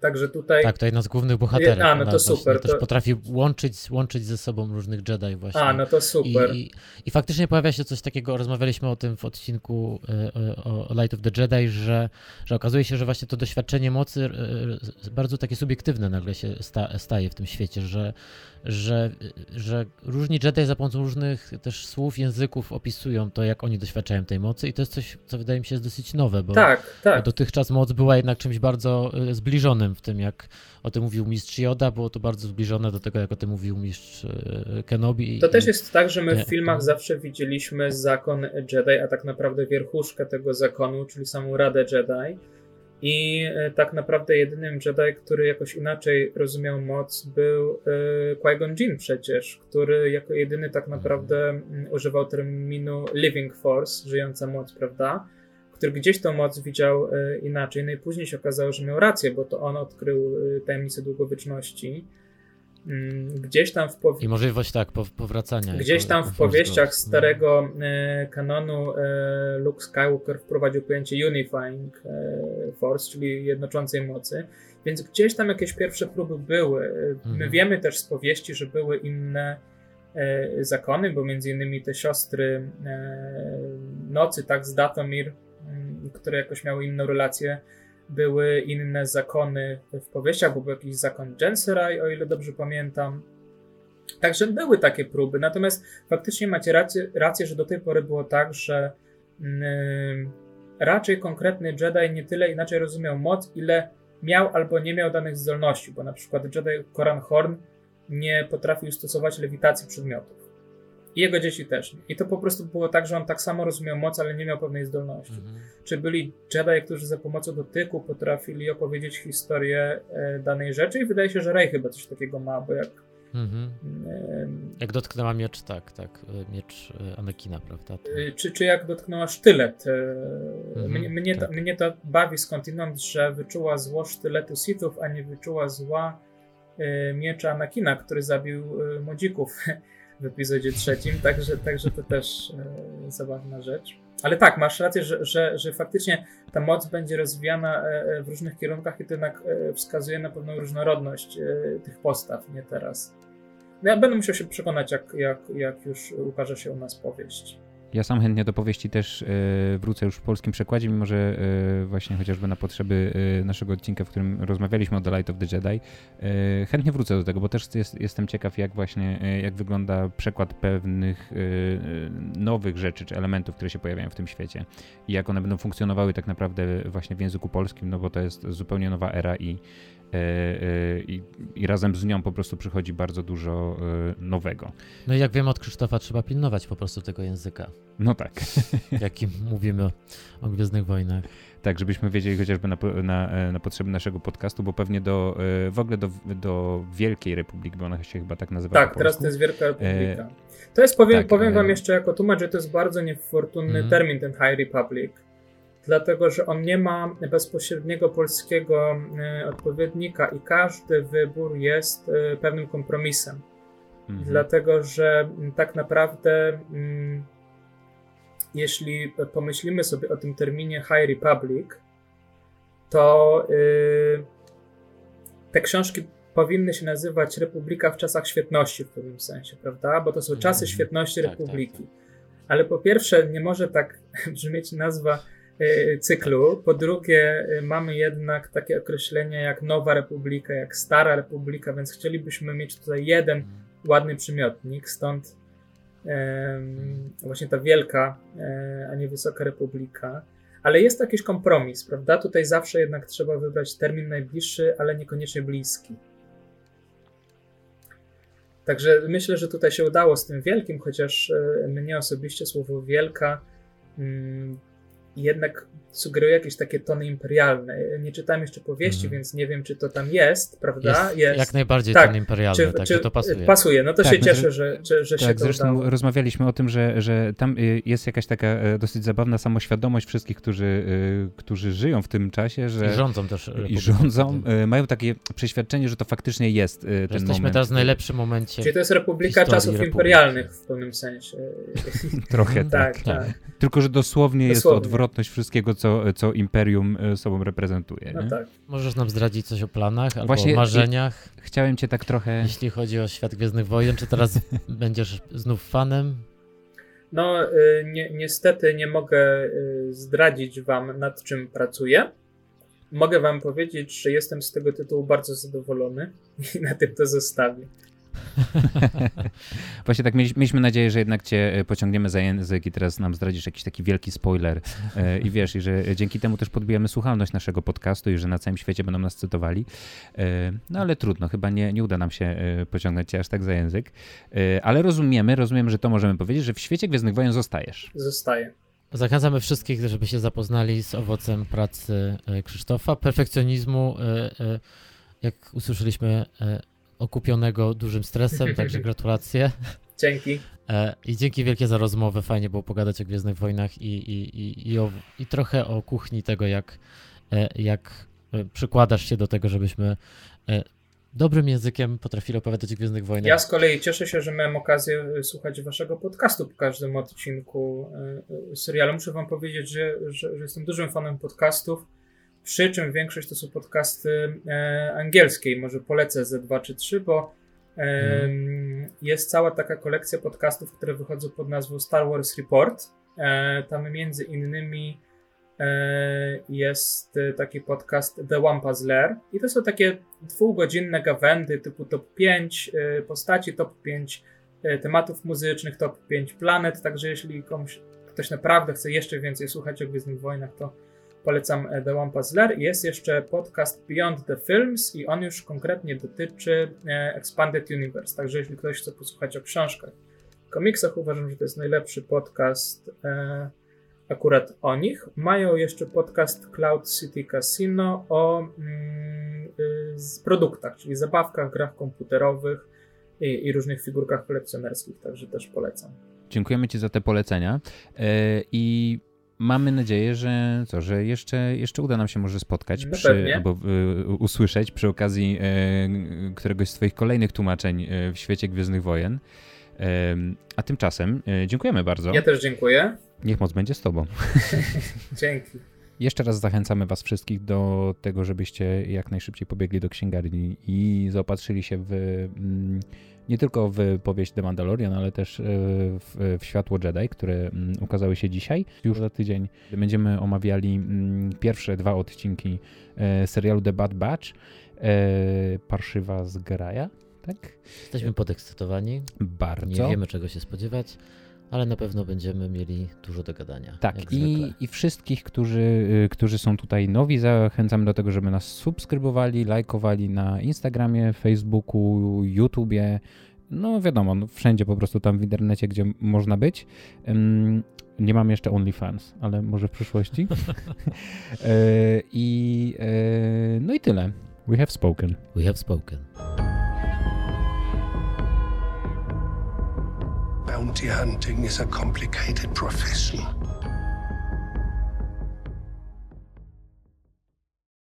Także tutaj. Tak, to jedna z głównych bohaterów. A, no to super. Też to... potrafi łączyć, łączyć ze sobą różnych Jedi właśnie. A, no to super. I, i, I, faktycznie pojawia się coś takiego, rozmawialiśmy o tym w odcinku e, o Light of the Jedi, że, że okazuje się, że właśnie to doświadczenie mocy e, bardzo takie subiektywne nagle się sta, staje w tym świecie, że, że, że różni Jedi za pomocą różnych też słów, języków opisują to, jak oni doświadczają tej mocy i to jest coś, co wydaje mi się jest dosyć nowe, bo, tak, tak. dotychczas moc była jednak czymś bardzo e, zbliżonym w tym, jak o tym mówił mistrz Yoda, było to bardzo zbliżone do tego, jak o tym mówił mistrz e, Kenobi. To też jest tak, że my w filmach zawsze widzieliśmy zakon Jedi, a tak naprawdę wierchuszkę tego zakonu, czyli samą Radę Jedi i e, tak naprawdę jedynym Jedi, który jakoś inaczej rozumiał moc, był e, Qui-Gon Jinn przecież, który jako jedyny tak naprawdę mm, używał terminu Living Force, żyjąca moc, prawda? Który gdzieś tą moc widział e, inaczej. No i później się okazało, że miał rację, bo to on odkrył tajemnicę długowieczności. Mm, gdzieś tam w powi- I możliwość tak, powracania. Gdzieś tam w powieściach starego e, kanonu e, Luke Skywalker wprowadził pojęcie Unifying e, Force, czyli jednoczącej mocy. Więc gdzieś tam jakieś pierwsze próby były. My mhm. wiemy też z powieści, że były inne zakony, bo między innymi te siostry nocy, tak, z Datomir, mm, które jakoś miały inną relację. Były inne zakony w powieściach, bo był jakiś zakon Genserai, o ile dobrze pamiętam. Także były takie próby, natomiast faktycznie macie rację, rację że do tej pory było tak, że yy, raczej konkretny Jedi nie tyle inaczej rozumiał moc, ile miał albo nie miał danych zdolności, bo na przykład Jedi Koran Horn nie potrafił stosować lewitacji przedmiotów. I jego dzieci też. I to po prostu było tak, że on tak samo rozumiał moc, ale nie miał pewnej zdolności. Mhm. Czy byli Jedi, którzy za pomocą dotyku potrafili opowiedzieć historię e, danej rzeczy? I wydaje się, że Rey chyba coś takiego ma, bo jak Mhm. Jak dotknęła miecz, tak, tak. E, miecz e, Anakina, prawda? To... Czy, czy jak dotknęła sztylet. Mhm, mnie, mnie, tak. to, mnie to bawi skądinąd, że wyczuła zło sztyletu Sithów, a nie wyczuła zła miecza Anakina, który zabił młodzików w epizodzie trzecim, także, także to też zabawna rzecz. Ale tak, masz rację, że, że, że faktycznie ta moc będzie rozwijana w różnych kierunkach i to jednak wskazuje na pewną różnorodność tych postaw, nie teraz. No ja będę musiał się przekonać, jak, jak, jak już ukaże się u nas powieść. Ja sam chętnie do powieści też y, wrócę już w polskim przekładzie, mimo że y, właśnie chociażby na potrzeby y, naszego odcinka, w którym rozmawialiśmy o The Light of the Jedi, chętnie wrócę do tego, bo też jest, jestem ciekaw, jak właśnie, jak wygląda przekład pewnych nowych rzeczy czy elementów, które się pojawiają w tym świecie i jak one będą funkcjonowały tak naprawdę właśnie w języku polskim, no bo to jest zupełnie nowa era i E, e, i, i, razem z nią po prostu przychodzi bardzo dużo e, nowego. No i jak wiem od Krzysztofa, trzeba pilnować po prostu tego języka. No tak. Jakim mówimy o Gwiezdnych Wojnach. Tak, żebyśmy wiedzieli chociażby na, na, na potrzeby naszego podcastu, bo pewnie do, w ogóle do, do Wielkiej Republiki, bo ona się chyba tak nazywa. Tak, teraz to jest Wielka Republika. To jest, powiem, tak, powiem wam jeszcze jako tłumacz, że to jest bardzo niefortunny mm. termin, ten High Republic dlatego że on nie ma bezpośredniego polskiego e, odpowiednika i każdy wybór jest e, pewnym kompromisem. Mhm. Dlatego, że tak naprawdę, mm, jeśli pomyślimy sobie o tym terminie High Republic, to y, te książki powinny się nazywać Republika w czasach świetności w pewnym sensie, prawda? Bo to są czasy mhm. świetności tak, tak, Republiki. Tak. Ale po pierwsze, nie może tak brzmieć nazwa cyklu. Po drugie, y, mamy jednak takie określenia jak Nowa Republika, jak Stara Republika, więc chcielibyśmy mieć tutaj jeden ładny przymiotnik, stąd właśnie ta wielka, um, a nie wysoka republika. Ale jest jakiś kompromis, prawda? Tutaj zawsze jednak trzeba wybrać termin najbliższy, ale niekoniecznie bliski. Także myślę, że tutaj się udało z tym wielkim, chociaż e, mnie osobiście słowo wielka mm, jednak sugeruje jakieś takie tony imperialne. Nie czytałem jeszcze powieści, mm. więc nie wiem, czy to tam jest, prawda? Jest, jest. Jak najbardziej tak. ton imperialny, czy, także czy to pasuje. Pasuje, no to tak, się cieszę, że, że, że tak, się to zresztą udało. rozmawialiśmy o tym, że, że tam y, jest jakaś taka e, dosyć zabawna samoświadomość wszystkich, którzy, y, którzy żyją w tym czasie, że... I rządzą też. I rządzą, mają takie przeświadczenie, że to faktycznie jest ten jesteśmy moment. Jesteśmy teraz w najlepszym momencie Czyli to jest republika czasów Republiki. imperialnych w pewnym sensie. Trochę tak, tak. tak. Tylko, że dosłownie, dosłownie. jest to odwrotność wszystkiego, co, co imperium e, sobą reprezentuje. No tak. Możesz nam zdradzić coś o planach albo Właśnie o marzeniach? Chciałem cię tak trochę... Jeśli chodzi o świat Gwiezdnych Wojen, czy teraz będziesz znów fanem? No, y, ni niestety nie mogę y, zdradzić wam, nad czym pracuję. Mogę wam powiedzieć, że jestem z tego tytułu bardzo zadowolony i na tym to zostawię. Właśnie tak mieliśmy nadzieję, że jednak cię e, pociągniemy za język i teraz nam zdradzisz jakiś taki wielki spoiler e, i wiesz, i że dzięki temu też podbijamy słuchalność naszego podcastu i że na całym świecie będą nas cytowali. E, no ale trudno, chyba nie, nie uda nam się pociągnąć cię aż tak za język. Ale rozumiemy, rozumiemy, że to możemy powiedzieć, że w świecie Gwiezdnych Wojen zostajesz. Zostaję. Zachęcamy wszystkich, żeby się zapoznali z owocem pracy Krzysztofa, perfekcjonizmu, jak usłyszeliśmy, okupionego dużym stresem, także gratulacje. Dzięki. E, I dzięki wielkie za rozmowę. Fajnie było pogadać o Gwiezdnych Wojnach i, i, i, i, o, i trochę o kuchni tego, jak, e, jak e, przykładasz się do tego, żebyśmy dobrym językiem potrafili opowiadać o Gwiezdnych Wojnach. Ja z kolei cieszę się, że miałem okazję słuchać waszego podcastu po każdym odcinku serialu. Muszę wam powiedzieć, że, że, że jestem dużym fanem podcastów przy czym większość to są podcasty e, angielskie może polecę ze dwa czy trzy, bo e, jest cała taka kolekcja podcastów, które wychodzą pod nazwą Star Wars Report. E, tam między innymi e, jest taki podcast The One Puzzler i to są takie dwugodzinne gawędy typu top 5 postaci, top 5 tematów muzycznych, top 5 planet, także jeśli komuś ktoś naprawdę chce jeszcze więcej słuchać o Gwiezdnych Wojnach, to polecam The One Puzzler. Jest jeszcze podcast Beyond the Films i on już konkretnie dotyczy Expanded Universe, także jeśli ktoś chce posłuchać o książkach, komiksach, uważam, że to jest najlepszy podcast e, akurat o nich. Mają jeszcze podcast Cloud City Casino o mm, y, produktach, czyli zabawkach, grach komputerowych i, i różnych figurkach kolekcjonerskich, także też polecam. Dziękujemy Ci za te polecenia e, i mamy nadzieję, że co, że jeszcze, jeszcze uda nam się może spotkać No przy, albo y, usłyszeć przy okazji e, któregoś z Twoich kolejnych tłumaczeń e, w świecie Gwiezdnych Wojen. Em, A tymczasem e, dziękujemy bardzo. Ja też dziękuję. Niech moc będzie z Tobą. Dzięki. Jeszcze raz zachęcamy Was wszystkich do tego, żebyście jak najszybciej pobiegli do księgarni i zaopatrzyli się w, mm, nie tylko w powieść The Mandalorian, ale też e, w, w Światło Jedi, które mm, ukazały się dzisiaj. Już za tydzień będziemy omawiali mm, pierwsze dwa odcinki e, serialu The Bad Batch. e, Parszywa zgraja, tak? Jesteśmy podekscytowani, Bardzo. nie wiemy czego się spodziewać, ale na pewno będziemy mieli dużo do gadania. Tak, i, i wszystkich, którzy, y, którzy są tutaj nowi, zachęcam do tego, żeby nas subskrybowali, lajkowali na Instagramie, Facebooku, YouTubie. No wiadomo, no, wszędzie po prostu tam w internecie, gdzie można być. Ym, nie mam jeszcze OnlyFans, ale może w przyszłości. E, I e, no i tyle. We have spoken. We have spoken. Bounty hunting is a complicated profession.